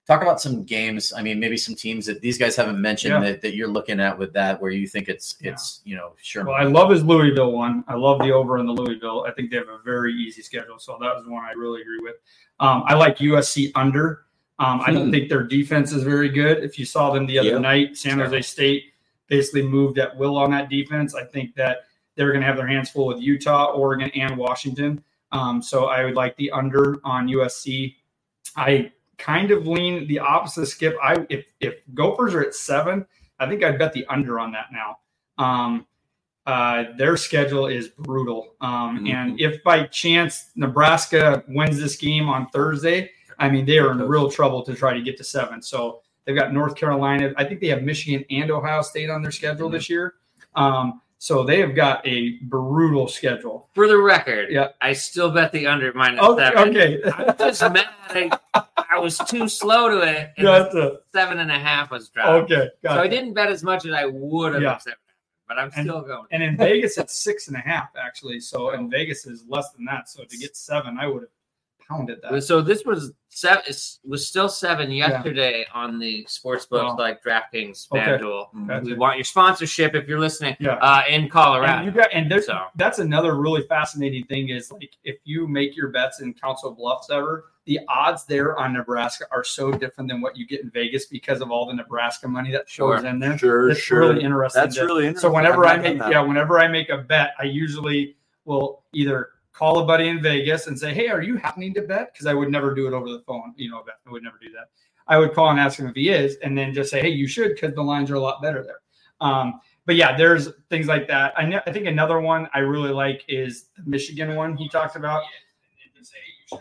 Talk about some games. I mean, maybe some teams that these guys haven't mentioned Yeah. that, that you're looking at with that, where you think it's it's you know sure. Well, I love his Louisville one. I love the over in the Louisville. I think they have a very easy schedule, so that was one I really agree with. Um, I like USC under. Um, I don't Hmm. think their defense is very good. If you saw them the other Yeah. night, San Jose State basically moved at will on that defense. I think that they're going to have their hands full with Utah, Oregon, and Washington. Um, so I would like the under on USC. I kind of lean the opposite. Skip. I if if Gophers are at seven, I think I'd bet the under on that now. Um, uh, their schedule is brutal. Um, Mhm. And if by chance Nebraska wins this game on Thursday, I mean, they are in real trouble to try to get to seven. So they've got North Carolina. I think they have Michigan and Ohio State on their schedule this year. Um, so they have got a brutal schedule. For the record, Yeah. I still bet the under minus Okay. seven. okay. I'm just mad. I, I was too slow to it. And That's a- seven and a half was dropped. okay. So I didn't bet as much as I would have Yeah. accepted, but I'm still going. And in Vegas, it's six and a half, actually. So in Vegas is less than that. So to get seven, I would have pounded that. So this was seven. Was still seven yesterday on the sports books Wow. like DraftKings, Okay. FanDuel. Gotcha. We want your sponsorship if you're listening Yeah. uh, in And Colorado. you got and there's So- that's another really fascinating thing is like if you make your bets in Council Bluffs ever, the odds there on Nebraska are so different than what you get in Vegas because of all the Nebraska money that shows Sure. in there. Sure, It's sure. really interesting. That's to- really interesting. so whenever I've I not done make yeah, whenever I make a bet, I usually will either call a buddy in Vegas and say, "Hey, are you happening to bet?" Because I would never do it over the phone. You know, I would never do that. I would call and ask him if he is, and then just say, "Hey, you should," because the lines are a lot better there. Um, but yeah, there's things like that. I, know, I think another one I really like is the Michigan one he talked about.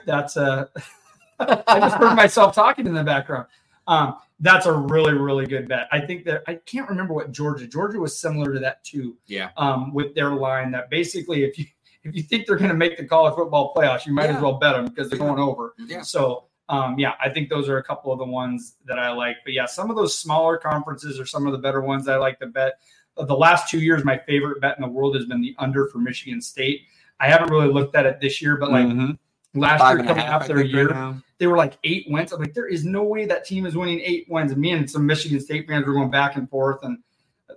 That's a. I just heard myself talking in the background. Um, that's a really, really good bet. I think that I can't remember what Georgia. Georgia was similar to that too. Yeah. Um, with their line that basically, if you if you think they're going to make the college football playoffs, you might as well bet them because they're going over. Yeah. So, um, yeah, I think those are a couple of the ones that I like. But yeah, some of those smaller conferences are some of the better ones I like to bet. Uh, The last two years, my favorite bet in the world has been the under for Michigan State. I haven't really looked at it this year, but like Mhm. last Five year coming half, out I their think, right year, they were like eight wins. I'm like, there is no way that team is winning eight wins. And me and some Michigan State fans were going back and forth, and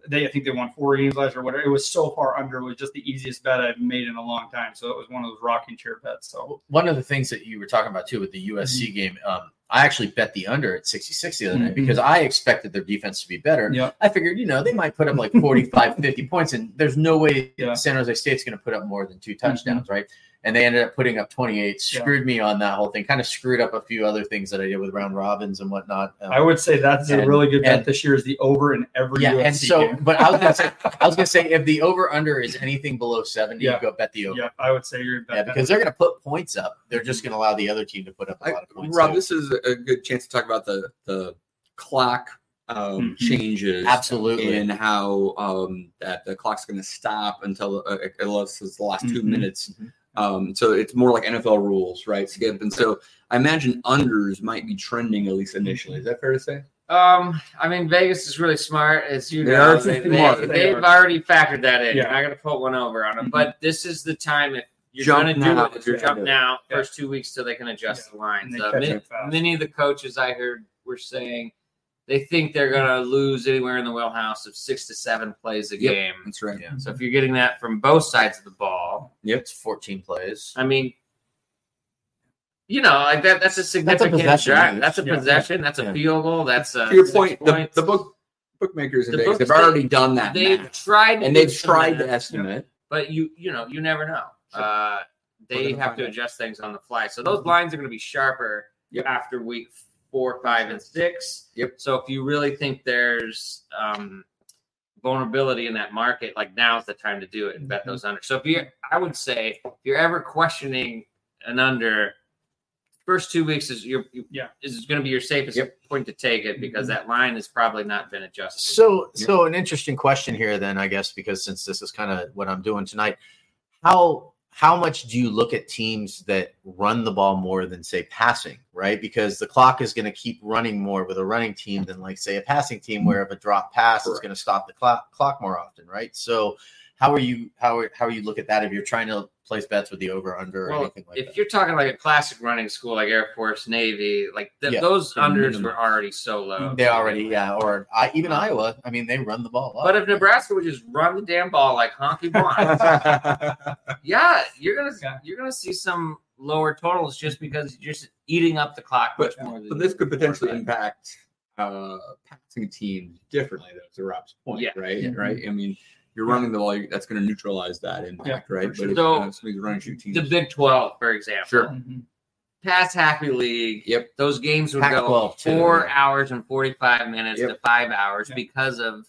they I think they won four games last year or whatever. It was so far under. It was just the easiest bet I've made in a long time. So it was one of those rocking chair bets. So One of the things that you were talking about too with the USC Mm-hmm. game, um, I actually bet the under at 66 the other night Mhm. because I expected their defense to be better. yeah, I figured, you know, they might put up like 45, 50 points, and there's no way Yeah. San Jose State's going to put up more than two touchdowns, right? And they ended up putting up 28, Yeah. screwed me on that whole thing, kind of screwed up a few other things that I did with round robins and whatnot. Um, I would say that's a really good bet and- this year is the over in every yeah, USC and so, game. but I was gonna say, I was gonna say, if the over under is anything below 70, Yeah. you go bet the over. Yeah, I would say you're Yeah, because they're going to put points up. They're just going to allow the other team to put up a I, lot of points. Rob, too. this is a good chance to talk about the the clock um, Mhm. changes, Absolutely. and how um, that the clock's going to stop until uh, unless it's the last two Mhm. minutes. Mhm. Um, so it's more like NFL rules, right, Skip? And so I imagine unders might be trending at least initially. Is that fair to say? Um, I mean, Vegas is really smart, as you They know. They, they, they've already factored that in. Yeah. You're not going to put one over on them, Mhm. but this is the time if you're Jump going to now do it. if you're If jump gonna it. now, Yeah. first two weeks till they can adjust Yeah. the lines. And Uh, many, many of the coaches I heard were saying they think they're going to lose anywhere in the wheelhouse of six to seven plays a Yep. game. That's right. Yeah. So if you're getting that from both sides of the ball, It's 14 plays. I mean, you know, like that. That's a significant possession, drive. yeah. That's a Yeah. possession. That's a Yeah. field goal. That's a To your point, the, the book bookmakers in the Vegas, they've already done that, They've math. tried, and they've tried to estimate. but you, you know, you never know. Uh, they have to out. adjust things on the fly. So those lines are going to be sharper Yep. after week four, five, and six. Yep. So if you really think there's um, vulnerability in that market, like now's the time to do it and bet Mm-hmm. those under. So if you, I would say, if you're ever questioning an under, first two weeks is your you- Yeah. is going to be your safest Yep. point to take it because that line has probably not been adjusted. So, so an interesting question here, then I guess, because since this is kind of what I'm doing tonight, how how much do you look at teams that run the ball more than say passing, right? Because the clock is going to keep running more with a running team than like say a passing team, where if a drop pass is Correct. going to stop the clock clock more often, right? So, how are you how are, how are you look at that if you're trying to place bets with the over under or anything like if that? you're talking like a classic running school like Air Force, Navy, like th- Yeah. those So unders minimum. were already so low. They already, yeah, or I, even Iowa. I mean, they run the ball. Up. But if Nebraska would just run the damn ball like Honke wants, yeah, you're gonna Yeah. you're gonna see some lower totals just because you're just eating up the clock much But, more than but this could potentially quarterback. impact uh, passing teams differently, though, to Rob's point, Yeah. right? Yeah. Right. I mean, you're running the ball, that's going to neutralize that impact, right? sure. But if, So, uh, some of running shoot teams, the Big Twelve, for example. Sure. Mhm. Past Happy League, Yep. those games would Pac-12 go too, four yeah. hours and forty five minutes Yep. to five hours Yeah. because of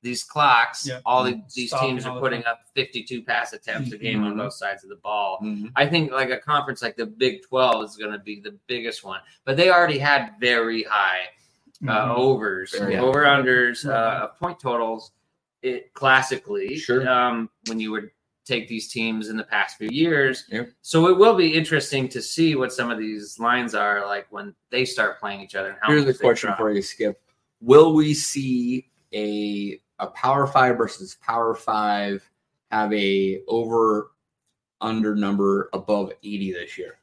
these clocks. Yeah. All the, these Stopping teams all are putting time. up fifty two pass attempts a game on Mhm. both sides of the ball. Mhm. I think like a conference like the Big Twelve is going to be the biggest one, but they already had very high uh, Mhm. overs, Yeah. over unders, uh, point totals. It classically, Sure. um, when you would take these teams in the past few years. Yep. So it will be interesting to see what some of these lines are like when they start playing each other. Here's they question for you, Skip. Will we see a a power five versus power five have a over under number above 80 this year?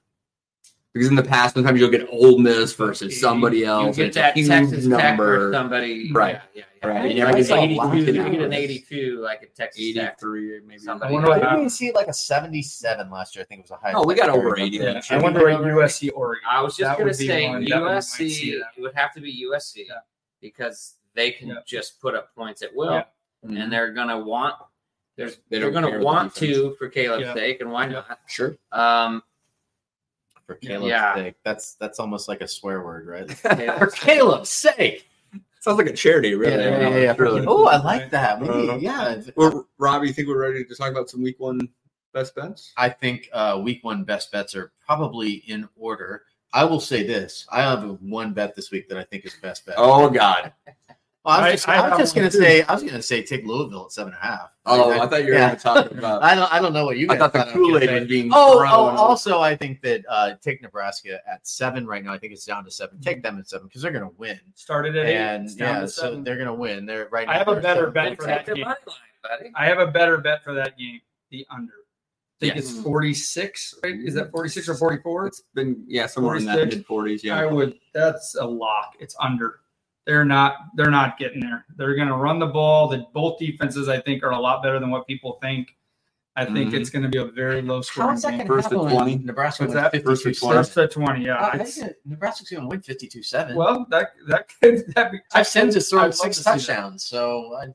Because in the past, sometimes you'll get Ole Miss versus somebody You else. get It's that huge Texas Tech or number. somebody, Right. Yeah, yeah, yeah. Right. You You get never an get a 82, you get an 82 like a Texas Tech. 83, maybe. Somebody I wonder like what Didn't we see like a 77 last year? I think it was a high. Oh, we got over 80 Yeah. I wonder what USC Oregon. I was just That going to say one that we might see USC. It would have to be USC Yeah. because they can Yeah. just put up points at will, Yeah. and they're going to want. There's, They they're going to want to for Caleb's Yeah. sake, and why not? Sure. Um, for Caleb's Yeah. sake. That's that's almost like a swear word, right? Caleb's for Caleb's sake. Sounds like a charity, really. Yeah, yeah, yeah, Really. yeah. Oh, I like that. Maybe, Uh, yeah. Well, Rob, you think we're ready to talk about some week one best bets? I think uh, week one best bets are probably in order. I will say this: I have one bet this week that I think is best bet. Oh God! Well, I was just, I I was have just one gonna too. say, I was gonna say take Louisville at seven and a half. Oh, I thought you were yeah. going to talk about. I don't, I don't know what you. I guys thought the thought I was gonna Kool Aid was being. Oh, thrown. oh, also, I think that uh, take Nebraska at seven right now. I think it's down to seven. Take them at seven because they're going to win. Started at eight. And it's down yeah, so seven. they're going to win. They're right. I have a better seven. bet for that game. line. I have a better bet for that game. The under. I think Yes. it's 46, right? Is that 46 or 44? It's been yeah somewhere in that mid forties. Yeah. I would. That's a lock. It's under. They're not. They're not getting there. They're going to run the ball. The both defenses, I think, are a lot better than what people think. I think Mhm. it's going to be a very low How scoring is game. First to 20? Nebraska What's wins that? 52 First to 20? First to 20. Yeah. I It's- think Nebraska's going to win 52 7. well, that that could that be. I've seen just thrown six to see that. touchdowns. So I,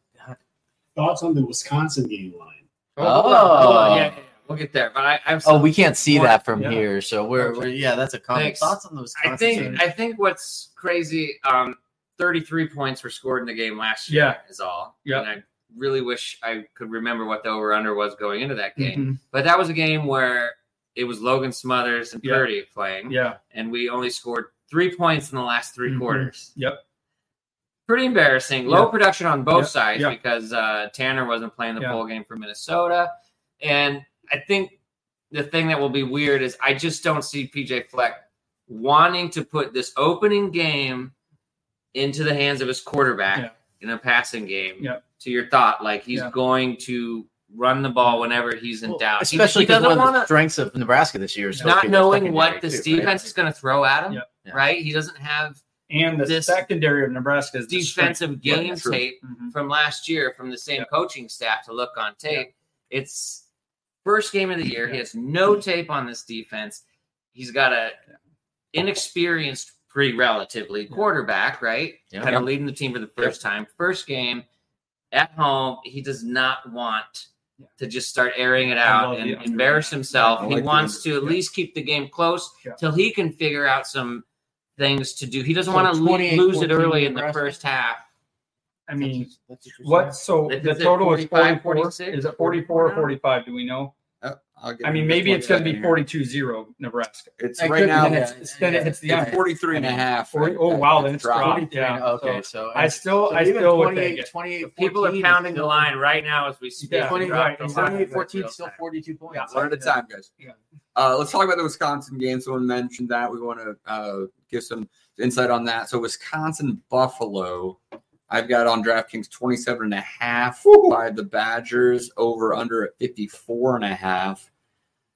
Thoughts on the Wisconsin game line? Oh, hold on, hold on. Oh. Yeah, yeah, yeah. we'll get there. But I, I'm oh, we can't see that from yeah. here. So we're, we're yeah, that's a comment. Thoughts on the Wisconsin I think? I think what's crazy, um, 33 points were scored in the game last year. Yeah. is all. Yeah. and I really wish I could remember what the over under was going into that game. Mhm. But that was a game where it was Logan Smothers and Yeah. Purdy playing, Yeah. and we only scored three points in the last 3 Mhm. quarters. Yep. Pretty embarrassing. Low Yeah. production on both Yeah. sides Yeah. because uh, Tanner wasn't playing the Yeah. full game for Minnesota, and I think the thing that will be weird is I just don't see PJ Fleck wanting to put this opening game into the hands of his quarterback Yeah. in a passing game. Yeah. To your thought, like he's Yeah. going to run the ball whenever he's in Well, doubt. Especially he because doesn't one of the want to strengths of Nebraska this year is not knowing what secondary, this too, right? defense is going to throw at him. Yeah. Yeah. Right? He doesn't have And the This secondary of Nebraska is the strength. defensive Yeah, game true. tape Mhm. from last year from the same Yeah. coaching staff to look on tape. It's first game of the year. He has no tape on this defense. He's got a inexperienced, pretty relatively quarterback, right? Yeah. Kind of leading the team for the first time. First game at home. He does not want to just start airing it out and embarrass himself. I he wants to at Yeah. least keep the game close Yeah. till he can figure out some things to do. He doesn't So want to 28, lose it early in the first half. I mean, That's what? So If the it's at total is 45, 44. 46, Is it 44 or 45? Do we know? I'll give I mean, maybe it's going to be second 42-0 Nebraska. It's It right could- now. then yeah, it's, it's- then it hits the yeah. It's 43 and a half. 40 oh, wow, then it's dropped. Forty-three. Yeah, Okay, so so I still, so I even still would 28, take it. 28, People are 14 pounding the still- line right now as we speak. Yeah, 20, right, right, 28, 14, still 42 points. Yeah. One at a time, guys. Yeah. Uh, let's talk about the Wisconsin game. Someone mentioned that. We want to uh, give some insight on that. So, Wisconsin Buffalo, I've got on DraftKings 27 and a half by the Badgers, over under at 54 and a half.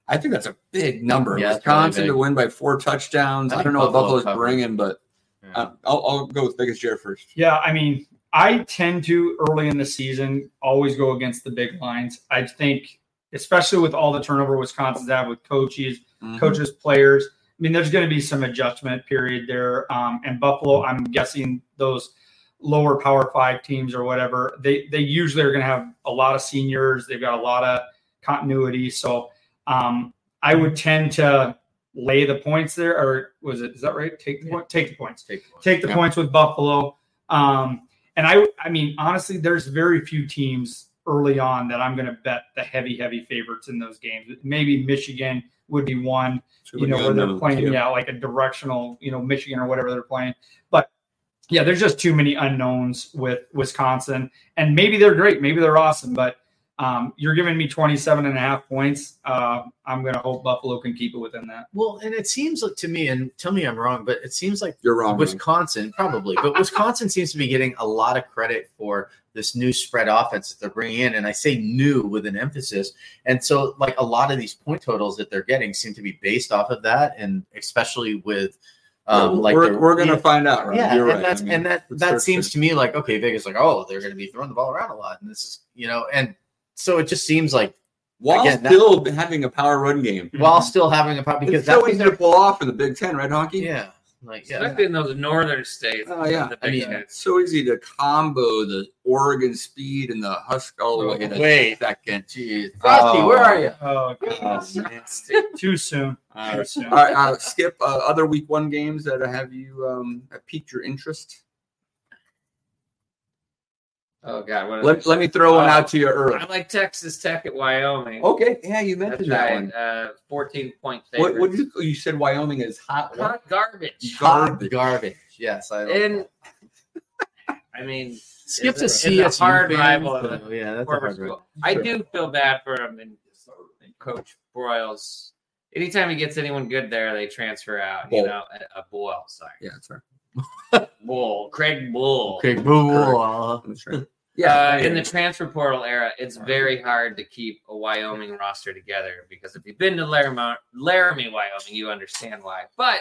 I think that's a big number. Yeah, it's Wisconsin really to win by four touchdowns. I I, don't know what Buffalo Buffalo's covers. bringing, but Yeah. uh, I'll, I'll go with biggest Jared first. Yeah, I mean, I tend to early in the season always go against the big lines. I think, especially with all the turnover Wisconsin's had with coaches, Mhm. coaches, players. I mean, there's going to be some adjustment period there. Um, and Buffalo, I'm guessing those lower Power Five teams or whatever, they they usually are going to have a lot of seniors. They've got a lot of continuity. So um, I would tend to lay the points there, or was it? Is that right? Take the point. Take the points Take one. take the Yeah. points with Buffalo. Um, and I, I mean, honestly, there's very few teams early on that I'm going to bet the heavy, heavy favorites in those games. Maybe Michigan would be one, you know, where they're playing, yeah, like a directional, you know, Michigan or whatever they're playing. But yeah, there's just too many unknowns with Wisconsin. And maybe they're great, maybe they're awesome, but um, you're giving me 27 and a half points. Uh, I'm going to hope Buffalo can keep it within that. Well, and it seems like to me, and tell me I'm wrong, but it seems like You're wrong. man. Wisconsin, probably, but Wisconsin seems to be getting a lot of credit for this new spread offense that they're bringing in, and I say new with an emphasis. And so, like a lot of these point totals that they're getting seem to be based off of that, and especially with um, like we're, we're gonna yeah, find out, right? yeah, You're and right. that's I mean, and that that seems to me like okay, Vegas like oh they're going to be throwing the ball around a lot, and this is you know, and so it just seems like while again, that- still having a power run game. while still having a power because It's so that's easy to pull off in the Big Ten, right, Honke? yeah, like yeah, Especially in those northern states. Oh, yeah. The I mean, Ten. It's so easy to combo the Oregon speed and the Husk all the way in a Wait. second. Jeez. Frosty, Oh. where are you? Oh, Oh, man. too soon. All Too soon. All right, uh, Skip. Uh, other Week One games that have you um, have piqued your interest? Oh God, what Let, let me throw one out to you early. I like Texas Tech at Wyoming. Okay, yeah, you That's mentioned that right. one. Uh, Fourteen point What, favorite. what did you, you said? Wyoming is hot. what? Hot garbage. Garbage. Garbage. Yes, I. And I mean, Skip's a it's CSU it's a hard fan, rival. so, of the yeah, that's a corporate hard rival. school. I do feel bad for him and and Coach Broyles. Anytime he gets anyone good there, they transfer out. You know, a, a Boyle. Sorry, Yeah, that's right. Bohl. Craig Bohl. Craig Bohl. That's right. Yeah, Yeah, uh, in the transfer portal era, it's very hard to keep a Wyoming roster together because if you've been to Laramie, Laramie, Wyoming, you understand why. But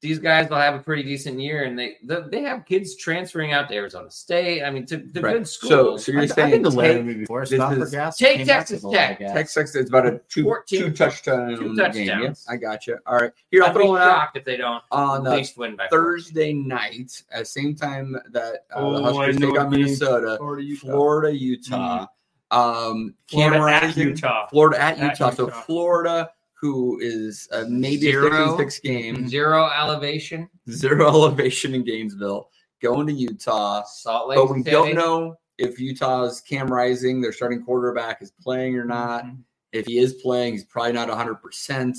these guys will have a pretty decent year, and they they, they have kids transferring out to Arizona State. I mean, to, to Right. good schools. so you're I've saying been to take, Laramie before. this Stop for gas. Take came back Texas with a lot of Tech. gas. Texas it's about a two 14 two touchdown two game. Yeah. I got you. All right, here I'll I'd throw one out shocked if they don't on at uh, least win by 14. Thursday night at the same time that uh, Oh, the Huskers take on. Minnesota, Florida, Utah. Florida, Utah. Um, Cam Florida at Utah. Florida at At So Utah. Florida, who is uh, maybe a Zero. six game, Zero elevation. zero elevation in Gainesville, going to Utah. Salt Lake But we don't know if Utah's Cam Rising, their starting quarterback, is playing or not. Mm-hmm. If he is playing, he's probably not 100%.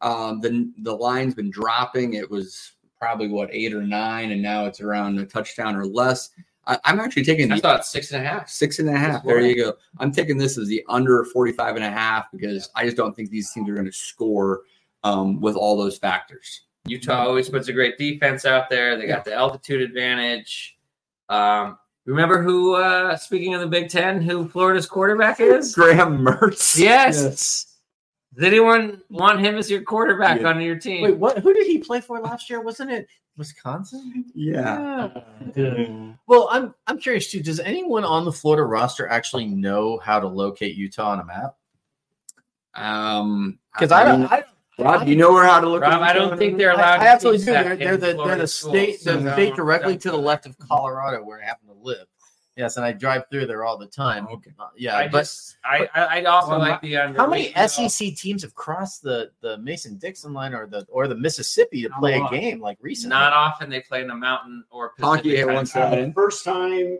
Um, the, the line's been dropping. It was probably what, eight or nine, and now it's around a touchdown or less. I, I'm actually taking I the thought six and a half. six and a half. There you go. I'm taking this as the under 45 and a half because I just don't think these teams are going to score um, with all those factors. Utah always puts a great defense out there. They got the altitude advantage. Um, remember who? Uh, speaking of the Big Ten, who Florida's quarterback is? Graham Mertz. Yes. Does anyone want him as your quarterback Yeah. on your team? Wait, what? Who did he play for last year? Wasn't it Wisconsin? Yeah. Well, I'm I'm curious too. Does anyone on the Florida roster actually know how to locate Utah on a map? Um, Because I, mean, don't. I, Rob, do you know where how to look? Rob, at I don't think they're allowed. I to absolutely teach do. They're, they're the they're the state so the don't- state directly to the left of Colorado, where I happen to live. Yes, and I drive through there all the time. Okay. Uh, yeah, I but just, I, I, I'd also Well, like the under. how many you know, SEC teams have crossed the the Mason Dixon line or the or the Mississippi to Not play a a lot. game like recently? Not often they play in the mountain or Honky Pacific hit time one zone. side. Uh, first time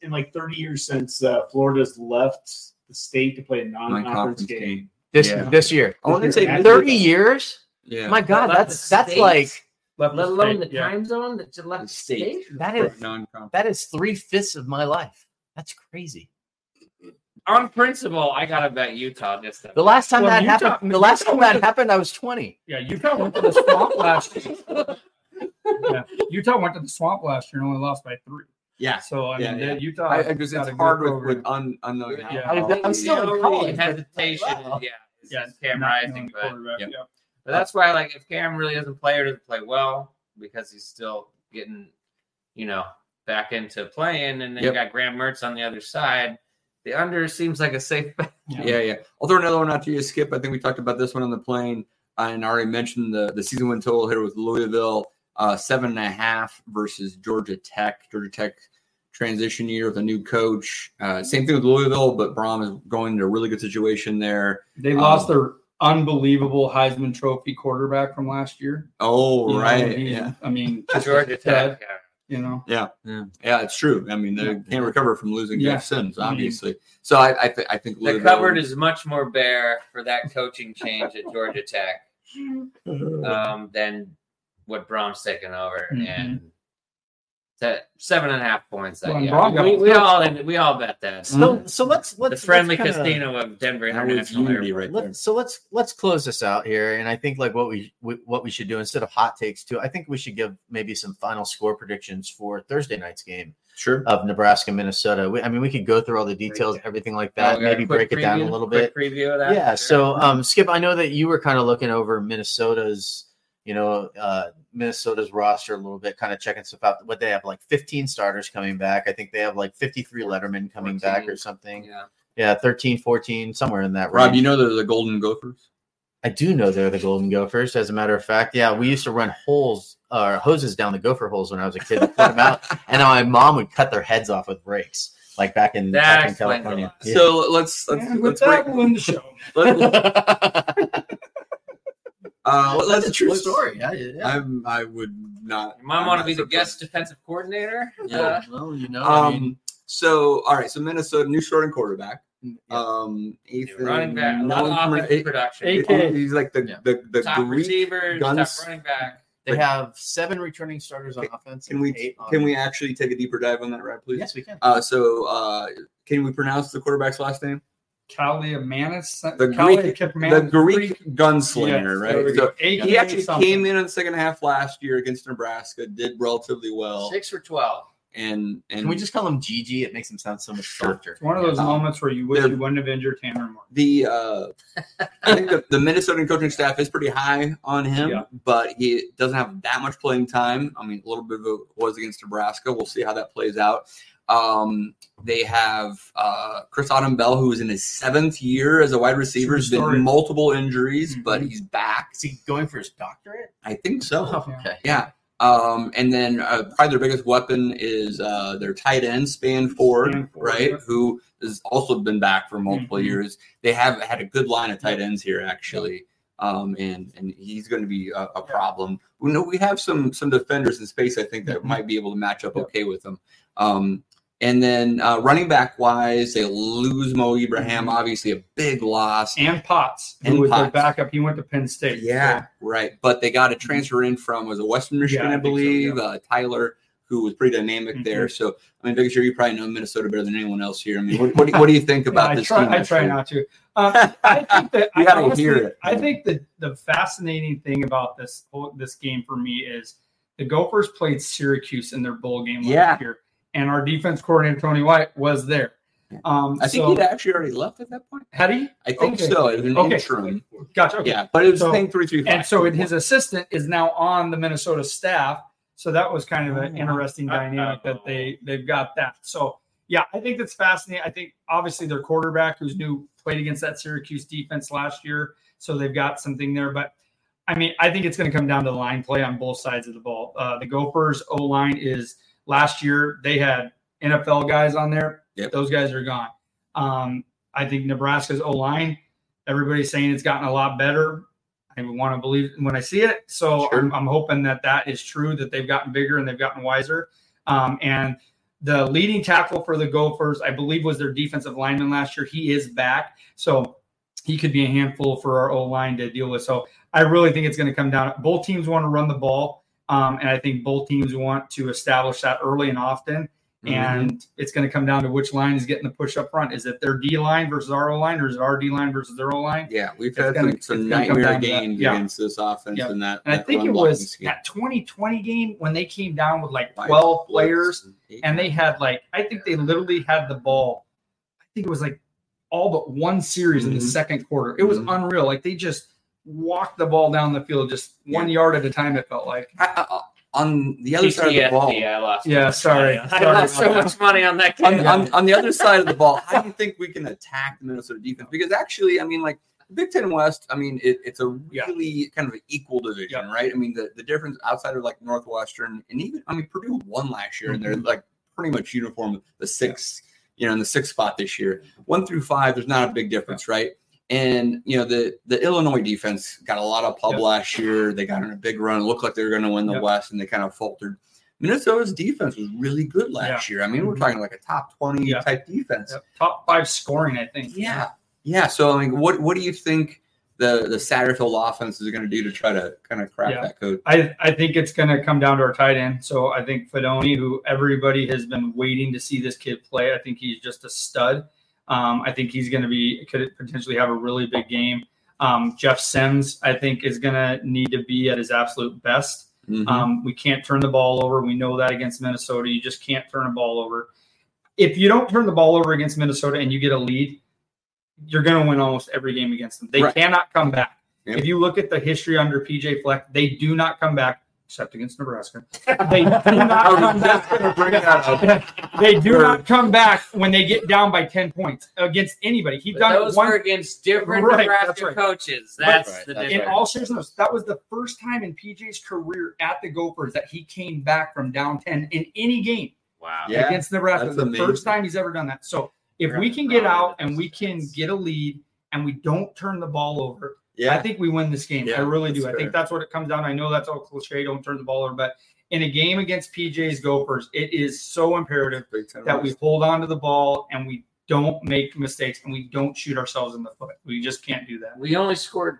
in like 30 years since uh, Florida's left the state to play a non-conference Non-conference game. game. this Yeah. this year. I want to say Thirty years. Yeah. My God, Left that's that's States? like Left Let alone state, the yeah. time zone that you left The the state. state. that is non-conference. that is three fifths of my life. That's crazy. On principle, I gotta bet Utah just to- The last time Well, that Utah- happened, the last time that happened, I was twenty. Yeah, Utah went to the swamp last year. Yeah, Utah went to the swamp last year and only lost by three. Yeah. So I Yeah, mean, yeah. they- Utah. I, I just got it's hard with, program. with un, unknown. Yeah. how- I was- I'm still in The only college, but- Hesitation, Wow. yeah, yeah, Cam Rising, but, quarterback, Yep. yeah. But that's why, like, if Cam really doesn't play or doesn't play well because he's still getting, you know, back into playing, and then Yep. you got Graham Mertz on the other side, the under seems like a safe bet. Yeah, yeah. I'll throw another one out to you, Skip. I think we talked about this one on the plane, uh, and I already mentioned the the season win total here with Louisville, uh, seven and a half versus Georgia Tech. Georgia Tech transition year with a new coach. Uh, same thing with Louisville, but Brohm is going into a really good situation there. They lost Um, their unbelievable Heisman Trophy quarterback from last year. Oh, You know, right. he- yeah. I mean, just Georgia dead, Tech. yeah. You know, Yeah, Yeah, it's true. I mean, they Yeah. can't recover from losing Yeah. Jeff Sims, I mean- obviously. So I, I, th- I think The cupboard is much more bare for that coaching change at Georgia Tech um, than what Brohm's taken over, Mhm. and that seven and a half points. That Well, yeah, we, we all we all bet that. So so let's let's the friendly let's kinda- casino of Denver International Airport. right. Let's, so let's let's close this out here, and I think like what we, we what we should do instead of hot takes too, I think we should give maybe some final score predictions for Thursday night's game Sure. of Nebraska Minnesota. We, I mean, we could go through all the details, everything like Oh, that, we maybe quick break it down a little bit. Preview of that. Yeah. Sure. So, um, Skip, I know that you were kind of looking over Minnesota's, you know, uh, Minnesota's roster a little bit, kind of checking stuff out. What they have, like 15 starters coming back. I think they have like 53 Letterman coming back or something. yeah. Yeah, 13, 14, somewhere in that range. Rob, you know they're the Golden Gophers? I do know they're the Golden Gophers. As a matter of fact, yeah, we used to run holes or hoses down the gopher holes when I was a kid to put them out, and my mom would cut their heads off with rakes, like back in, back in California. Yeah. So let's let's and let's that, break. we'll end the show. Let's, uh, let's That's a true story. Yeah, yeah. I'm, I would not. Your mom I'm want to not be the surprised. guest defensive coordinator? Yeah, Uh, well, you know, I mean, Um. So all right. So Minnesota new starting quarterback. yeah. Um. Ethan, running back, a lot of Nolan- offensive production. AK. He's like the Yeah. the the top Greek. receivers, guns- top running back. they have seven returning starters on offense. Can we eight on- can we actually take a deeper dive on that, right? Please. Yes, we can. Uh. So uh, can we pronounce the quarterback's last name? Kaliakmanis. The Greek- The Greek gunslinger, Yes, right? So he actually something. came in in the second half last year against Nebraska, did relatively well, Six for twelve. and and Can we just call him Gigi? It makes him sound so much softer. It's one of those Um, moments where you wish they're- you wouldn't have injured Tanner Moore. the uh, I think the, the Minnesota coaching staff is pretty high on him, Yeah. but he doesn't have that much playing time. I mean, a little bit of it was against Nebraska. We'll see how that plays out. Um, they have uh, Chris Autman-Bell, who is in his seventh year as a wide receiver. True Has been story. multiple injuries, but Mhm. he's back. Is he going for his doctorate? I think so. Oh, okay. Yeah. Um, and then uh, probably their biggest weapon is uh, their tight end, Span Ford, Span Ford, right? yeah. Who has also been back for multiple Mhm. years. They have had a good line of tight ends here, actually. Um, and and he's going to be a, a problem. We know we have some some defenders in space. I think that Mhm. might be able to match up okay with them. Um, and then uh, running back wise, they lose Mo Ibrahim, Mhm. obviously a big loss. And Potts, And who was their backup. He went to Penn State. Yeah, right. But they got a transfer in from was a Western Michigan, Yeah, I I, think so, believe. yeah. uh, Tyler, who was pretty dynamic Mhm. there. So I mean, Vegas, you probably know Minnesota better than anyone else here. I mean, what, what, do, what do you think about Yeah, I this try, team? I try not to. Um, I think that You I honestly- hear it. I think that the fascinating thing about this this game for me is the Gophers played Syracuse in their bowl game last year, and our defense coordinator Tony White was there. Um, I think so, he'd actually already left at that point. had he? I think Okay. so. It was an Okay. interim. Gotcha. Okay. Yeah, but it was So- paying three three five. And so his assistant is now on the Minnesota staff. So that was kind of an interesting dynamic that they they've got that. So yeah, I think that's fascinating. I think obviously their quarterback, who's new, played against that Syracuse defense last year, so they've got something there. But I mean, I think it's going to come down to the line play on both sides of the ball. Uh, the Gophers O line is last year they had NFL guys on there. Yep. Those guys are gone. Um, I think Nebraska's O line. Everybody's saying it's gotten a lot better. I want to believe when I see it. So Sure. I'm, I'm hoping that that is true, that they've gotten bigger and they've gotten wiser. Um, and the leading tackle for the Gophers, I believe, was their defensive lineman last year. He is back. So he could be a handful for our O line to deal with. So I really think it's going to come down. Both teams want to run the ball, um, and I think both teams want to establish that early and often. Mm-hmm. And it's going to come down to which line is getting the push up front. Is it their D line versus our O line, or is it our D line versus their O line? Yeah, we've It's had gonna- some, some it's gonna nightmare that. games Yeah. against this offense Yeah. and that. And I think it was that 2020 game when they came down with like 12 blitz players eight and they had like I think they literally had the ball. I think it was like all but one series in the Mhm. second quarter. It was Mhm. unreal. Like they just walked the ball down the field just one yard at a time. It felt like. I- I- on the other side of the ball. PTSD, I lost. Yeah, sorry. I Sorry lost so about much money on that on, game. on, on the other side of the ball, how do you think we can attack the Minnesota defense? Because actually, I mean, like Big Ten West, I mean, it, it's a Yeah. really kind of an equal division, right? I mean, the, the difference outside of like Northwestern and even, I mean, Purdue won last year and they're Mm-hmm. like pretty much uniform, the six, you know, in the sixth spot this year. One through five, there's not a big difference, right? And you know the the Illinois defense got a lot of pub Yep. last year. They got in a big run. It looked like they were going to win the Yep. West, and they kind of faltered. Minnesota's defense was really good last year. I mean, we're talking like a top twenty Mm-hmm. Yeah. type defense. Yep. Top five scoring, I think. Yeah, yeah. So I mean, what what do you think the the Satterfield offense is going to do to try to kind of crack Yeah. that code? I, I think it's going to come down to our tight end. So I think Fidone, who everybody has been waiting to see this kid play, I think he's just a stud. Um, I think he's going to be could potentially have a really big game. Um, Jeff Sims, I think, is going to need to be at his absolute best. Mhm. Um, we can't turn the ball over. We know that against Minnesota. You just can't turn a ball over. If you don't turn the ball over against Minnesota and you get a lead, you're going to win almost every game against them. They Right. cannot come back. Yep. If you look at the history under PJ Fleck, they do not come back, except against Nebraska. They do not come back. they do not come back when they get down by 10 points against anybody. He But done those it one were against different Right, Nebraska that's right. coaches. That's Right, the that's in all seriousness, that was the first time in PJ's career at the Gophers that he came back from down 10 in any game Wow. Yeah, against Nebraska. that's The amazing. first time he's ever done that. So if we can get out and we can get a lead and we don't turn the ball over, I think we win this game. Yeah, I really do. that's I think that's what it comes down. I know that's all cliche. Don't turn the ball over, but in a game against PJ's Gophers, it is so imperative Big Ten that we hold on to the ball and we don't make mistakes and we don't shoot ourselves in the foot. We just can't do that. We only scored.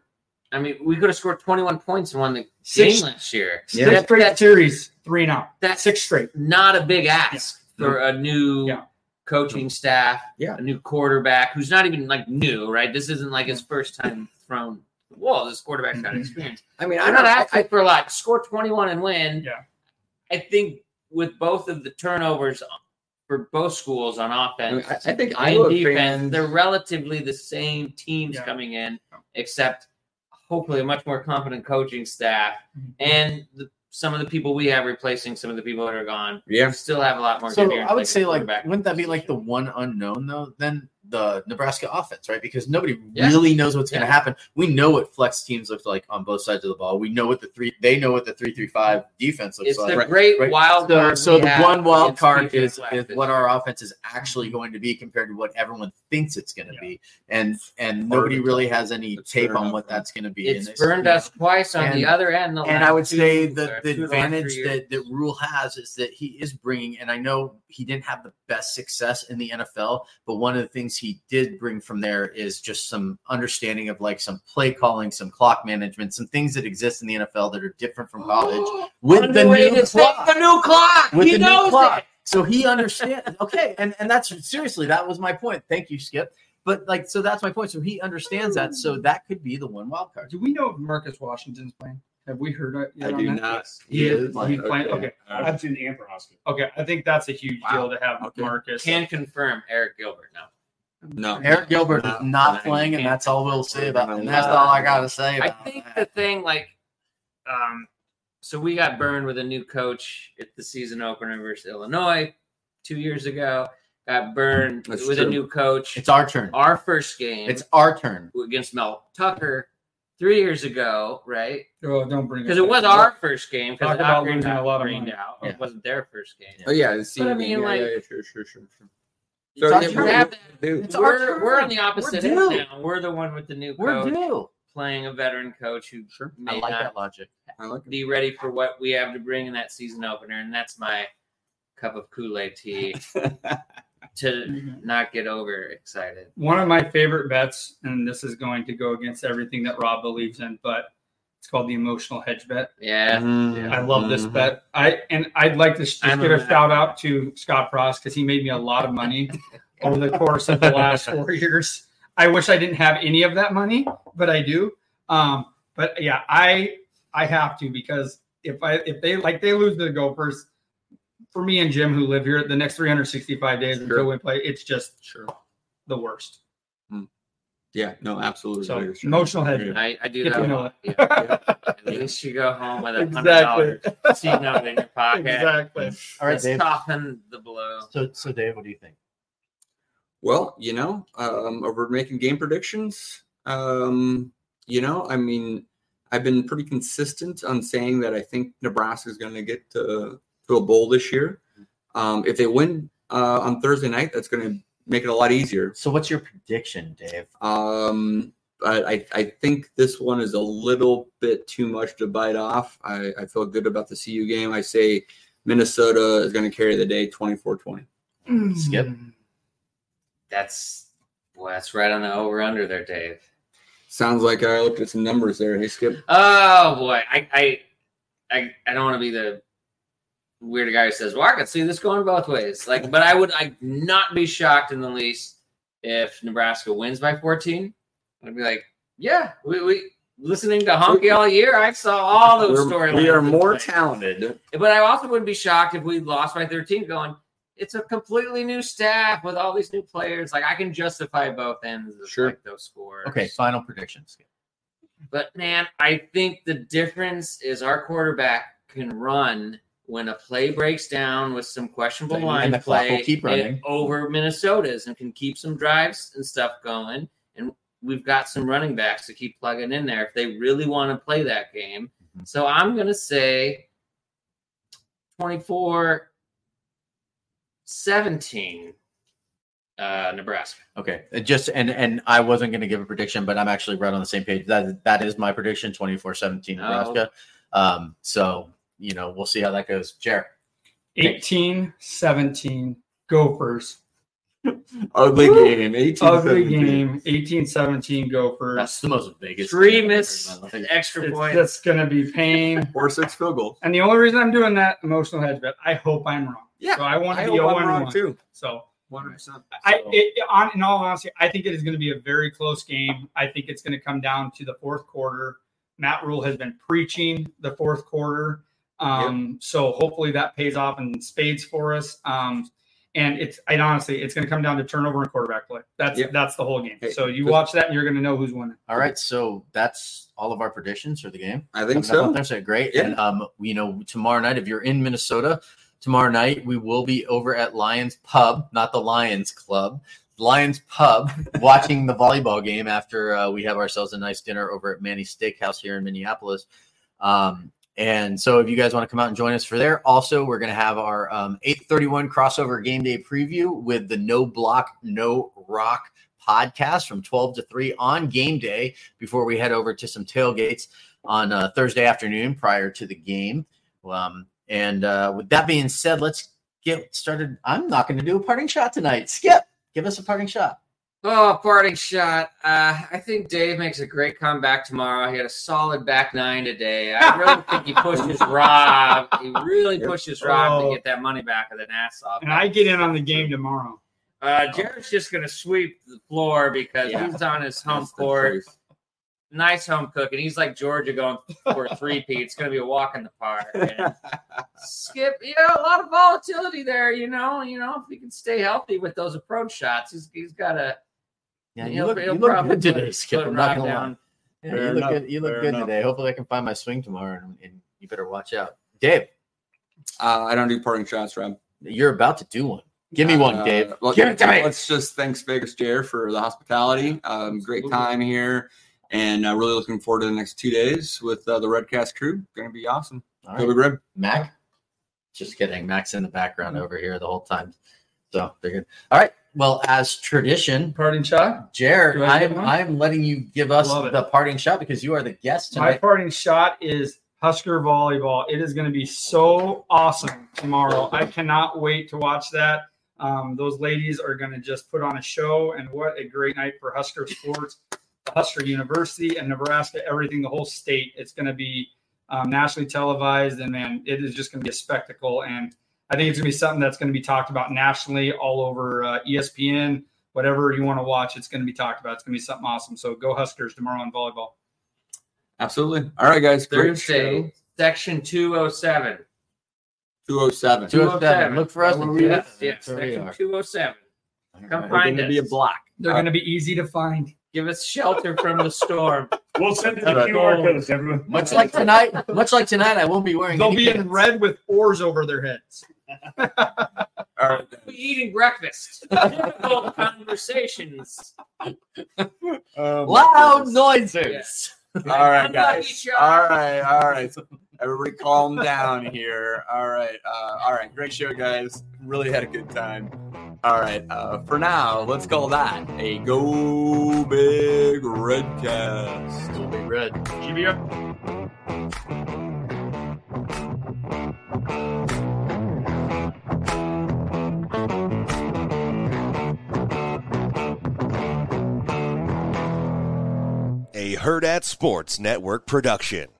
I mean, we could have scored 21 points and won the Six- game last year. Yeah. Six That- straight that's series, three and out. That's Six straight. not a big ask for a new Yeah. Coaching staff, Yeah. a new quarterback who's not even like new, right? This isn't like his first time thrown. Whoa, this quarterback's got Mhm. experience. I mean, I'm not I, asking for a lot. Score 21 and win. Yeah. I think with both of the turnovers for both schools on offense I, I think and Iowa defense, fans. they're relatively the same teams Yeah. coming in, except hopefully a much more competent coaching staff Mhm. and the, some of the people we have replacing some of the people that are gone. Yeah. We still have a lot more. So I would say like, quarterback wouldn't that be like the one unknown though? Then the Nebraska offense, right? Because nobody Yeah. really knows what's going to happen. We know what Fleck's teams look like on both sides of the ball. We know what the three they know what the three three five defense looks It's like. the Right, great right. wild So, card. so we the one wild card is, is what our offense is actually going to be compared to what everyone thinks it's going to Yeah. be, and and Hard nobody really has any That's tape on what that's going to be. It's And burned you know, us twice on the and- other end. the and I would say or the, the advantage that, that Rhule has is that he is bringing, and I know he didn't have the best success in the NFL, but one of the things he did bring from there is just some understanding of like some play calling, some clock management, some things that exist in the NFL that are different from college with the new clock. The new clock. With he the new clock. it. So he understands. okay, and and that's seriously that was my point. Thank you, Skip. But like, so that's my point. So he understands that. So that could be the one wild card. Do we know if Marcus Washington's playing? Have we heard it? I yet on do that? not. He is. playing. He's playing. Okay. I've seen Amber Amperhosker. Okay. I think that's a huge Wow. deal to have Okay. Marcus. Can confirm Eric Gilbert now. No. Eric Gilbert No, is not no, playing, and that's all we'll say about. No. And that's all I gotta say. I About think the that. thing, like, um, so we got burned with a new coach at the season opener versus Illinois two years ago. Got burned That's with a true. new coach. it's our turn. our first game It's our turn. against Mel Tucker three years ago, right? Oh, don't bring Because it was our first game. Talk Because about Akron losing a got lot of money. out. Yeah. It wasn't their first game. Oh yeah, the senior mean, yeah, like- yeah, yeah, sure, sure, sure, sure. It's So, our. We have that- dude, It's our we're, turn. we're on the opposite We're end now. We're the one with the new We're coach due. playing a veteran coach who I may like not that logic. I like it. be ready for what we have to bring in that season opener, and that's my cup of Kool Aid tea. to not get over excited. One of my favorite bets, and this is going to go against everything that Rob believes in, but it's called the emotional hedge bet. Yeah. I love this Mhm. bet. I and I'd like to just I'm give a a bet. shout out to Scott Frost because he made me a lot of money over the course of the last four years. I wish I didn't have any of that money, but I do. Um, but yeah, I I have to because if I if they like they lose to the Gophers, for me and Jim who live here, the next 365 days Sure. until we play, it's just Sure. the worst. Yeah, no, absolutely. So, Sure. emotional hedge. I, I do If that. you a know lot. it. Yeah. At least you go home with a hundred Exactly. dollars C note in your pocket. exactly. All right, Let's Dave. soften the blow. So, so Dave, what do you think? Well, you know, um, over making game predictions, um, you know, I mean, I've been pretty consistent on saying that I think Nebraska is going to get to, to a bowl this year. Um, if they win uh, on Thursday night, that's going to make it a lot easier. So, what's your prediction, Dave? Um, but I, I think this one is a little bit too much to bite off. I, I feel good about the CU game. I say Minnesota is going to carry the day 24 20. Skip. That's boy, that's right on the over under there, Dave. Sounds like I looked at some numbers there. Hey, Skip. Oh boy, I I I, I don't want to be the weird guy who says, "Well, I could see this going both ways." Like, but I would I not be shocked in the least if Nebraska wins by 14. I'd be like, "Yeah, we, we listening to Honke all year. I saw all those We're- we are more play." talented. But I also wouldn't be shocked if we lost by 13 going, it's a completely new staff with all these new players. Like I can justify both ends of Sure. like those scores. Okay, final predictions. But man, I think the difference is our quarterback can run when a play breaks down with some questionable And line play will keep running. over Minnesota's and can keep some drives and stuff going. And we've got some running backs to keep plugging in there if they really want to play that game. Mhm. So I'm going to say 24 17 uh, Nebraska. Okay, it just and and I wasn't going to give a prediction, but I'm actually right on the same page. That that is my prediction, 24-17 Nebraska. Um, so you know, we'll see how that goes. Jared, 18 17 Gophers. Ugly game. 18 Ugly 17. game. 18 17 Gophers. that's the most Vegas. Three game I've miss ever heard in my life. extra it's points. just going to be pain. Or six field goals. And the only reason I'm doing that emotional hedge bet, I hope I'm wrong. Yeah, So I want to be hope 0 I'm wrong 1. too. So 100%. I, So- it, on, in all honesty, I think it is going to be a very close game. I think it's going to come down to the fourth quarter. Matt Rhule has been preaching the fourth quarter. Um, So hopefully that pays off in spades for us. Um, and it's, and honestly, it's going to come down to turnover and quarterback play. That's Yep. that's the whole game. Hey, so you watch that and you're going to know who's winning. All right, so that's all of our predictions for the game. I think Coming up so. Thursday. Great. Yeah. And um, you know, tomorrow night, if you're in Minnesota, tomorrow night we will be over at Lyon's Pub, not the Lions Club. Lyon's Pub, watching the volleyball game after uh, we have ourselves a nice dinner over at Manny's Steakhouse here in Minneapolis. Um, and so, if you guys want to come out and join us for there, also we're going to have our um, 831 crossover game day preview with the No Block No Rock podcast from 12 to 3 on game day before we head over to some tailgates on uh, Thursday afternoon prior to the game. Um, and uh, with that being said, let's get started. I'm not going to do a parting shot tonight. Skip, give us a parting shot. Oh, parting shot. Uh, I think Dave makes a great comeback tomorrow. He had a solid back nine today. I really think he pushes Rob. He really pushes Rob Oh. to get that money back of the Nassau. And I get in on the game tomorrow. Uh, Jared's just going to sweep the floor because Yeah. he's on his home That's court. Nice home cooking. He's like Georgia going for a three-peat. It's going to be a walk in the park. And Skip, you know, a lot of volatility there. You know, you know, if he can stay healthy with those approach shots, he's, he's got a Yeah, you He'll- look, you look good today, Skip. I'm not going to lie. Yeah, Fair you look enough. good. You look Fair good enough. today. Hopefully, I can find my swing tomorrow, and, and you better watch out, Dave. Uh, I don't do parting shots, Rob. You're about to do one. Give me one, Uh, Dave. well, Give it to me. Let's just thanks Vegas Jer for the hospitality. Um, great time here, and uh, really looking forward to the next two days with uh, the Redcast crew. Going to be awesome. All Go right. Big Red. Mac. Just kidding. Mac's in the background over here the whole time. So they're good. All right. Well, as tradition, Parting shot. Jared, I'm? I'm letting you give us the parting shot because you are the guest tonight. My parting shot is Husker volleyball. It is going to be so awesome tomorrow. I cannot wait to watch that. Um, those ladies are going to just put on a show, and what a great night for Husker sports, Husker University, and Nebraska. Everything, the whole state. It's going to be um, nationally televised, and man, it is just going to be a spectacle. And I think it's going to be something that's going to be talked about nationally, all over uh, ESPN, whatever you want to watch. It's going to be talked about. It's going to be something awesome. So go Huskers tomorrow in volleyball. Absolutely. All right, guys. Great show. Thursday, section 207. 207. 207. Look for us. in Yeah, 207. yeah, That's where we section are. 207. Come All right. find Going to be a block. They're Uh, going to be easy to find. Give us shelter from the storm. We'll send you the That's QR right. codes, everyone. Much like tonight, much like tonight, I won't be wearing. They'll any be in pants. red with oars over their heads. All right. We're eating breakfast. Difficult conversations. Um, Loud noises. All right, guys. All right, all right. Everybody, calm down here. All right, uh, all right. Great show, guys. Really had a good time. All right. Uh, for now, let's call that a go big redcast. It'll be red. A Hurrdat Sports Network production.